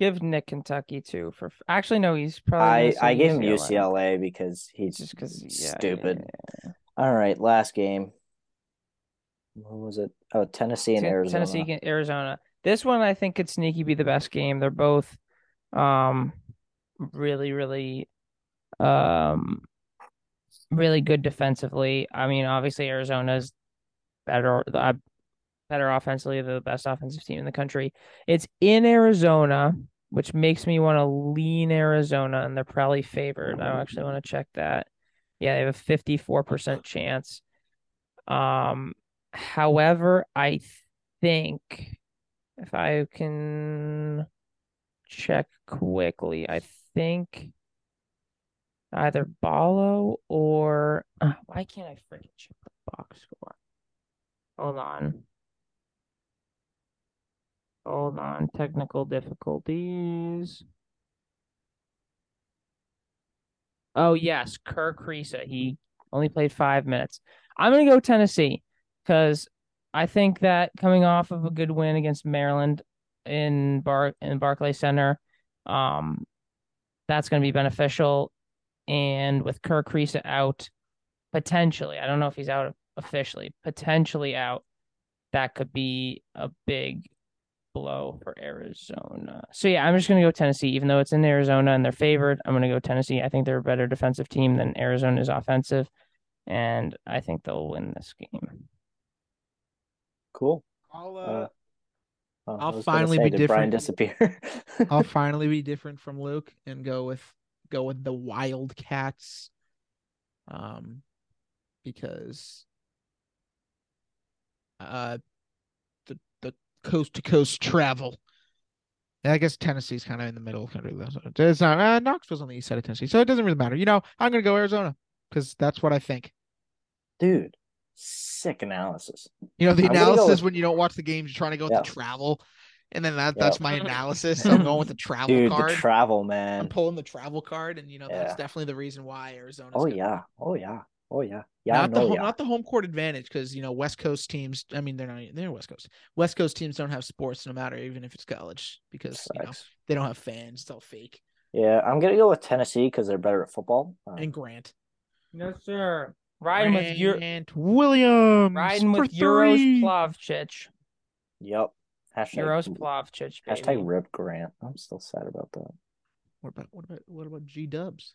give Nick Kentucky too for actually no he's probably I I gave him UCLA because he's just because yeah, stupid. yeah. All right, last game. What was it? Oh, Tennessee and Ten- Arizona. Tennessee and Arizona. This one I think could sneaky be the best game. They're both um really really um really good defensively. I mean, obviously Arizona's better uh, better offensively, the best offensive team in the country. It's in Arizona, which makes me want to lean Arizona and they're probably favored. I actually want to check that. Yeah, they have a 54% chance. Um however, I think if I can check quickly, I think either Ballo or uh, why can't I freaking check the box score? Hold on. Hold on. Technical difficulties. Oh yes, Kerr Kriisa. He only played five minutes. I'm gonna go Tennessee because I think that coming off of a good win against Maryland in Bar in Barclay Center, um, that's gonna be beneficial. And with Kerr Kriisa out, potentially, I don't know if he's out officially, potentially out, that could be a big blow for Arizona. So yeah, I'm just gonna go Tennessee, even though it's in Arizona and they're favored. I'm gonna go Tennessee. I think they're a better defensive team than Arizona is offensive, and I think they'll win this game. Cool. I'll uh, Uh, Oh, I'll finally be did Brian different. disappear? [laughs] I'll [laughs] finally be different from Luke and go with go with the Wildcats. Um because uh the the coast to coast travel. I guess Tennessee's kind of in the middle of the country. It's not uh, Knoxville's on the east side of Tennessee, so it doesn't really matter. You know, I'm gonna go Arizona because that's what I think. Dude, sick analysis. You know, the I'm gonna go analysis when you don't watch the games, you're trying to go with Yeah. the travel, and then that Yeah. that's my [laughs] analysis. So I'm going with the travel Dude, card. the travel, man. I'm pulling the travel card, and you know that's Yeah. definitely the reason why Arizona. Oh gonna- yeah. Oh yeah. Oh yeah. Yeah, not the home, yeah. not the home court advantage because you know West Coast teams. I mean, they're not they're West Coast. West Coast teams don't have sports, no matter even if it's college, because you know they don't have fans. It's all fake. Yeah, I'm gonna go with Tennessee because they're better at football. Um, And Grant, No sir. Riding with your Grant Williams, riding for with Euros three. Plavchich. yep. Hashtag Euros Plavchich, baby. hashtag rip Grant. I'm still sad about that. What about what about what about G Dubs?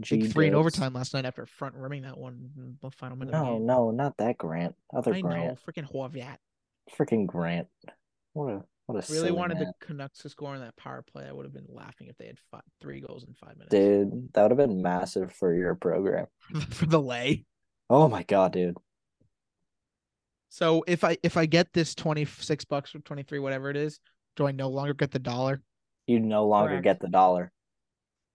G Big three in Dubs. overtime last night after front rimming that one in the final minute. of the No, game. no, not that Grant. Other I know, Grant. freaking Horvat. Freaking Grant. What a what a Really wanted man. the Canucks to score on that power play. I would have been laughing if they had five, three goals in five minutes. Dude, that would have been massive for your program. [laughs] for the lay. Oh my god, dude. So if I if I get this twenty six bucks or twenty three whatever it is, do I no longer get the dollar? You no longer Correct. get the dollar.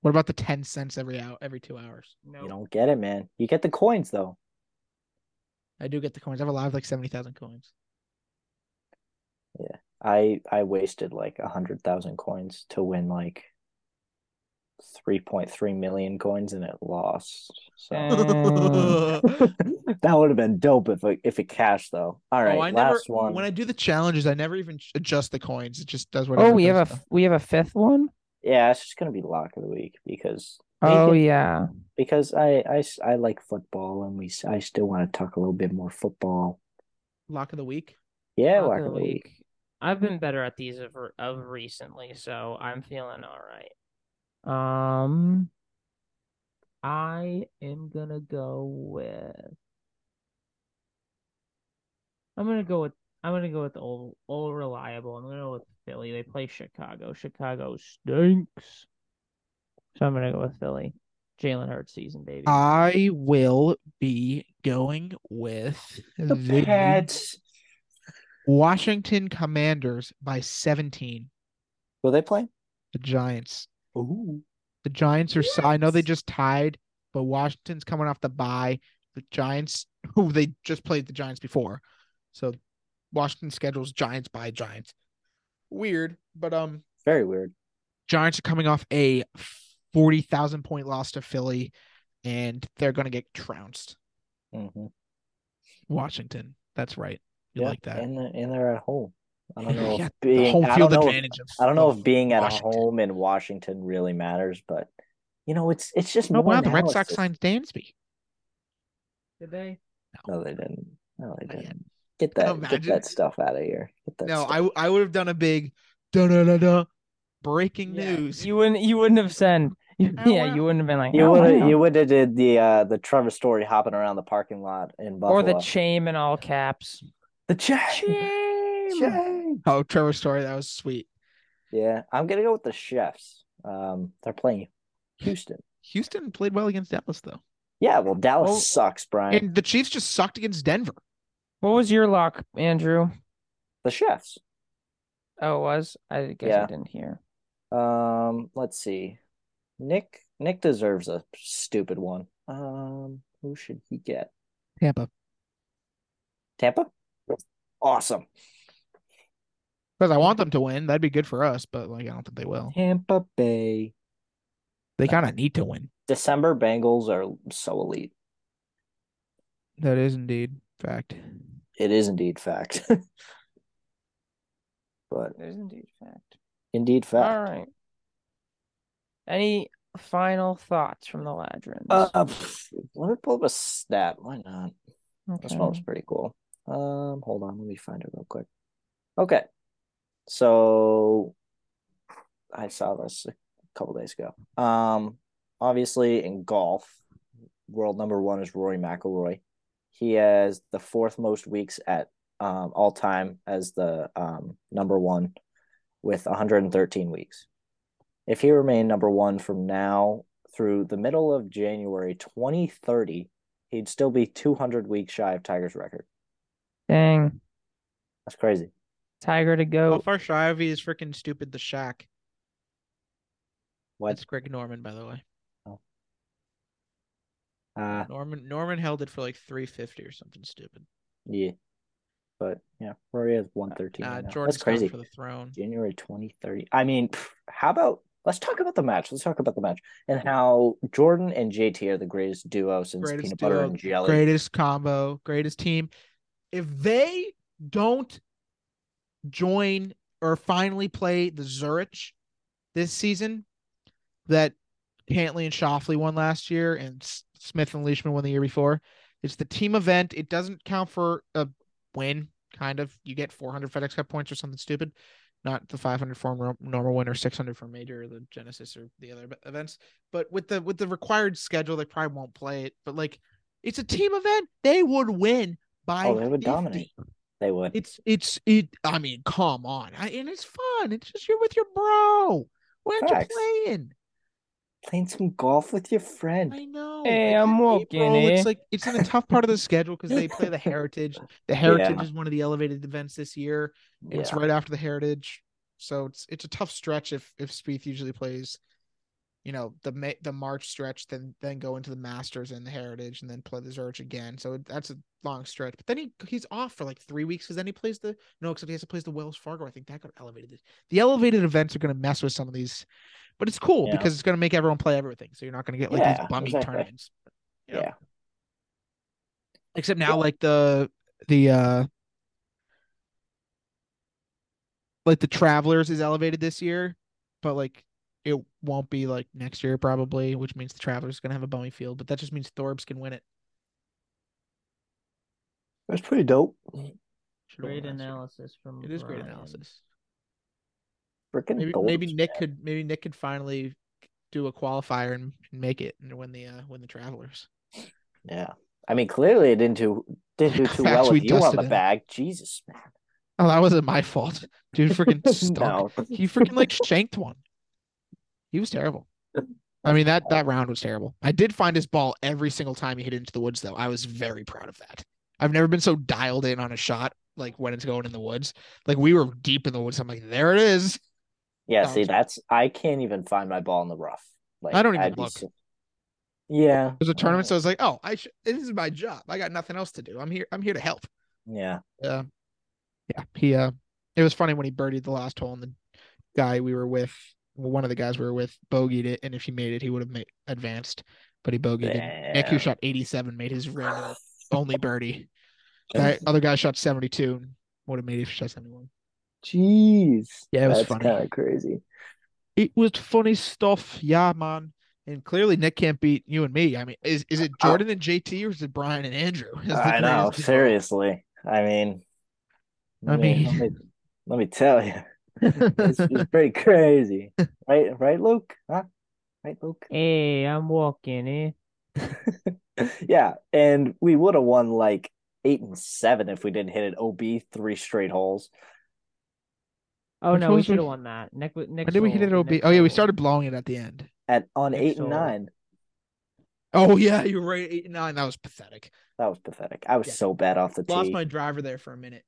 What about the ten cents every hour every two hours? No. You don't get it, man. You get the coins though. I do get the coins. I have a lot of like seventy thousand coins. I I wasted like a hundred thousand coins to win like three point three million coins and it lost. So [laughs] [laughs] that would have been dope if it if it cashed though. All oh, right, oh, I never. last one. When I do the challenges, I never even adjust the coins. It just does whatever. Oh, we have does a f- we have a fifth one. Yeah, it's just gonna be lock of the week because Oh Make it- yeah. because I, I s- I like football and we I still want to talk a little bit more football. lock of the week. Yeah, Lock lock of of the week. I've been better at these of of recently, so I'm feeling all right. Um, I am gonna go with. I'm gonna go with. I'm gonna go with old, old reliable. I'm gonna go with Philly. They play Chicago. Chicago stinks. So I'm gonna go with Philly. Jalen Hurts season, baby. I will be going with The the Pats. Washington Commanders by 17. Will they play? The Giants. Ooh. The Giants are. so I know they just tied, but Washington's coming off the bye. The Giants, [laughs] who they just played the Giants before, so Washington schedules Giants by Giants. Weird, but um, Very weird. Giants are coming off a forty thousand point loss to Philly, and they're gonna get trounced. hmm Washington. That's right. You Yeah, like that? and the- and they're at home. I don't [laughs] know Yeah, if being home I field don't know if- advantage. Of, I don't know if being at Washington. home in Washington really matters, but you know, it's it's just no. more wow, the Red Sox analysis. signed Dansby. Did they? No, they didn't. No, they didn't. Get that get that stuff out of here. No, stuff. I I would have done a big da da da da breaking Yeah, news. You wouldn't. You wouldn't have sent You, Oh, yeah, wow. you wouldn't have been like. You "Oh, would have you would have did the uh the Trevor story hopping around the parking lot in Buffalo. or the Chaim in all caps. The chain. Chaim. Chain. Oh, Trevor Story, that was sweet. Yeah, I'm gonna go with the chefs. Um, they're playing Houston. Houston played well against Dallas though, Yeah, well, Dallas Oh, sucks, Brian. and the Chiefs just sucked against Denver. What was your lock, Andrew? the chefs. Oh, it was. I guess I didn't hear. Um, let's see. Nick Nick deserves a stupid one. Um, who should he get? Tampa, Tampa? Awesome. because I want them to win. That'd be good for us, but like I don't think they will. Tampa Bay. They kind of need to win. December Bengals are so elite. That is indeed fact. It is indeed fact. [laughs] but it is indeed fact. indeed fact. All right. Any final thoughts from the Ladrons? Uh, pff, let me pull up a stat. Why not? This one was pretty cool. Um, hold on, let me find it real quick. Okay. So I saw this a couple days ago. Um, obviously in golf, world number one is Rory McIlroy. He has the fourth most weeks at um all time as the um number one with 113 weeks. If he remained number one from now through the middle of January 2030, he'd still be 200 weeks shy of Tiger's record. Dang. That's crazy. Tiger to go. How go. far shy of he is freaking stupid? The Shark. What? That's Greg Norman, by the way. Oh. Uh, Norman Norman held it for like 350 or something stupid. yeah. But yeah, Rory has 113. Uh, right now. Jordan's That's crazy. for the throne. January 2030. I mean, how about let's talk about the match. Let's talk about the match and how Jordan and JT are the greatest duo since Greatest peanut butter and jelly. Greatest combo, greatest team. If they don't join or finally play the Zurich this season, that Cantlay and Schauffele won last year, and Smith and Leishman won the year before. It's the team event. It doesn't count for a win. Kind of, you get 400 FedEx Cup points or something stupid, not the 500 for normal win or 600 for major or the Genesis or the other events. But with the with the required schedule, they probably won't play it. But like, it's a team event. They would win by. Oh, they would 50. dominate. They would. It's it's it. I mean, come on, I, and it's fun. It's just you're with your bro. Why aren't you playing? Playing some golf with your friend. I know. Hey, I I'm get it, walking, bro. It's eh? like it's in a tough part of the schedule because they play the [laughs] Heritage. The Heritage Yeah. is one of the elevated events this year. and It's Yeah. right after the Heritage, so it's it's a tough stretch if if Spieth usually plays you know the the March stretch, then then go into the Masters and the Heritage, and then play the Zurich again. So that's a long stretch. But then he he's off for like three weeks because then he plays the no, except he has to play the Wells Fargo. I think that got elevated. The elevated events are going to mess with some of these, but it's cool Yeah. because it's going to make everyone play everything. So you're not going to get like Yeah, these bummy exactly. tournaments. Yeah. Yeah. Except now, Yeah. like the the uh like the Travelers is elevated this year, but like it won't be like next year probably, which means the Travelers is gonna have a bummy field, but that just means Thorbs can win it. That's pretty dope. Should've Great last year. analysis from It is great analysis. Freaking Maybe maybe Nick could maybe Nick could finally do a qualifier and make it and win the uh win the Travelers. Yeah. I mean, clearly it didn't do didn't do [laughs] too well with you on the him. bag. Jesus, man. Oh, that wasn't my fault. Dude freaking [laughs] stunk. no. He freaking like shanked one. He was terrible. I mean that that round was terrible. I did find his ball every single time he hit into the woods though. I was very proud of that. I've never been so dialed in on a shot like when it's going in the woods. Like we were deep in the woods. I'm like, there it is. Yeah, That see, that's I can't even find my ball in the rough. Like I don't even I'd look. so- yeah. There's a tournament, so uh, I was like, oh, I should. This is my job. I got nothing else to do. I'm here. I'm here to help. Yeah. Yeah, yeah. He uh, it was funny when he birdied the last hole and the guy we were with, one of the guys we were with, bogeyed it, and if he made it, he would have made advanced, but he bogeyed it. Nick, who shot 87, made his random [laughs] only birdie. That other guy shot 72 would have made it if he shot 71. Jeez. Yeah, it was That's funny. kind of crazy. It was funny stuff. Yeah, man. And clearly Nick can't beat you and me. I mean, is is it Jordan and JT or is it Brian and Andrew? [laughs] I know, seriously. I mean, I mean- let me, let me tell you, it's, it's pretty crazy, right? Right, Luke? Huh? Right, Luke? [laughs] Hey, I'm walking, eh? Yeah, and we would have won like eight and seven if we didn't hit an OB three straight holes. Oh Which no, we should have won that. Nick, Nick. Did we hit it OB? Oh yeah, we started blowing it at the end. At on Nick eight and Soul. nine. Oh yeah, you're right. Eight and nine. That was pathetic. That was pathetic. I was Yeah. so bad off the tee. Lost my driver there for a minute.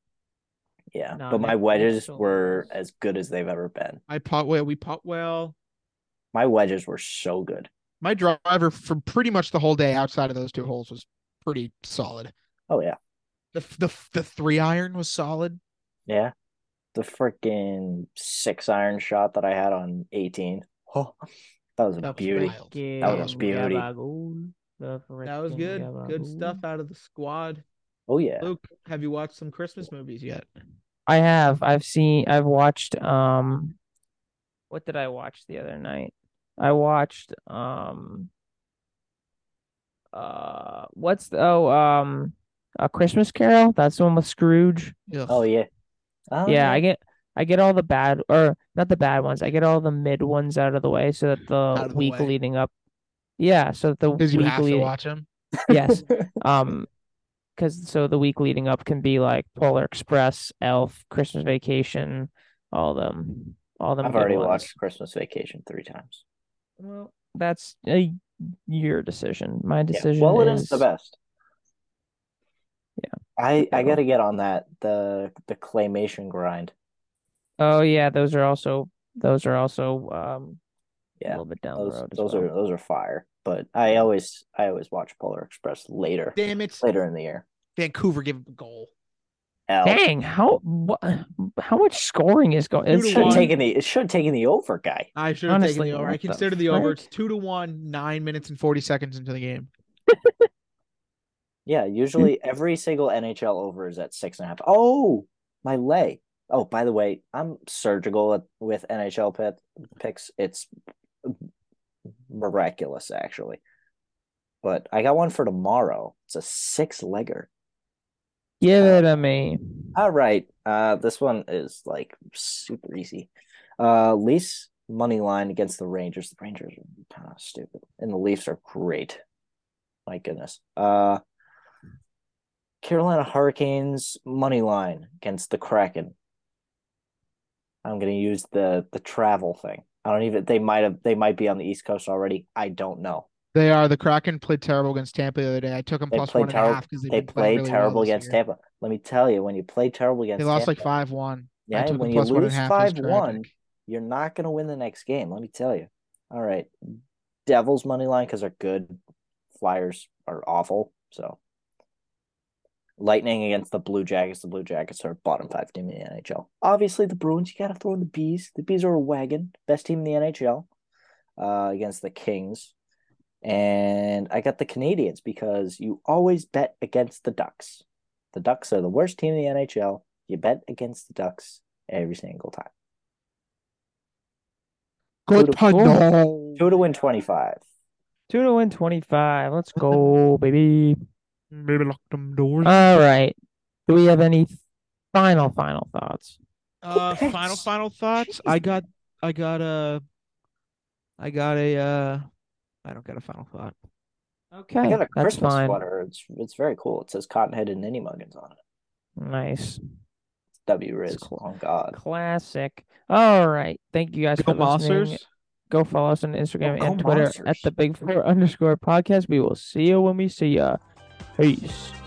Yeah, No, but my Nick- Nick wedges Soul were was- as good as they've ever been. I pot well. We putt well. My wedges were so good. My driver for pretty much the whole day outside of those two holes was pretty solid. Oh yeah, The the the three iron was solid. yeah. The freaking six iron shot that I had on eighteen. Oh, [laughs] that was a That beauty. wild. That was Freaking beauty. That was good. Good stuff out of the squad. Oh yeah. Luke, have you watched some Christmas movies yet? I have. I've seen. I've watched. Um, what did I watch the other night? I watched. Um. Uh, what's the, oh um, a Christmas Carol? That's the one with Scrooge. Ugh. Oh yeah. Oh, Yeah, I get. I get all the bad, or not the bad ones. I get all the mid ones out of the way, so that the the week way. leading up. Yeah, so that the Because you week have to leading. watch them. Yes. [laughs] Um, because so the week leading up can be like Polar Express, Elf, Christmas Vacation, all them, all them. I've already ones. watched Christmas Vacation three times. Well, that's a your decision. My Yeah. decision Well, it is is the best. Yeah. I I gotta get on that the the claymation grind. Oh yeah, those are also those are also um yeah a little bit down Those the road those well. are those are fire. But I always I always watch Polar Express later Damn it. later in the year. Vancouver give him a goal. L. Dang, how what, how much scoring is going? Two It's to Should have taken the it should have taken the over guy. I should have taken Honestly, the over. I what the the over. It's two to one, nine minutes and 40 seconds into the game. Yeah, usually every single NHL over is at six and a half. Oh, my leg. Oh, by the way, I'm surgical with NHL pit, picks. It's miraculous, actually. But I got one for tomorrow. It's a six legger. Give it to me. All right. Uh, this one is like super easy. Uh, Leafs money line against the Rangers. The Rangers are kind of stupid, and the Leafs are great. My goodness. Uh, Carolina Hurricanes money line against the Kraken. I'm gonna use the the travel thing. I don't even. They might have. They might be on the East Coast already. I don't know. They are. The Kraken played terrible against Tampa the other day. I took them They plus one and a half because They played terrible against Tampa. Let me tell you, when you play terrible against They lost like five one. Yeah, when you plus one and lose a half. It was five one, you're not gonna win the next game. Let me tell you. All right. Devils money line because they're good. Flyers are awful. So Lightning against the Blue Jackets. The Blue Jackets are bottom five team in the NHL. Obviously, the Bruins. You got to throw in the Bees. The Bees are a wagon, best team in the NHL. Uh, against the Kings, and I got the Canadiens because you always bet against the Ducks. The Ducks are the worst team in the NHL. You bet against the Ducks every single time. Good Two to- puddle. Two to win twenty five. Two to win 25. Let's go, baby. Maybe lock them doors. All right. Do we have any final, final thoughts? Uh, picks? final final thoughts. I got I got a I got a uh I don't got a final thought. Okay, I got a that's Christmas fine. sweater. It's it's very cool. It says Cotton Headed Ninny Muggins on it. Nice. It's W Riz. It's cool. Oh God. Classic. All right. Thank you guys Go for listening. Go follow us on Instagram Go and Twitter at the Big Four [laughs] underscore podcast. We will see you when we see ya. É isso.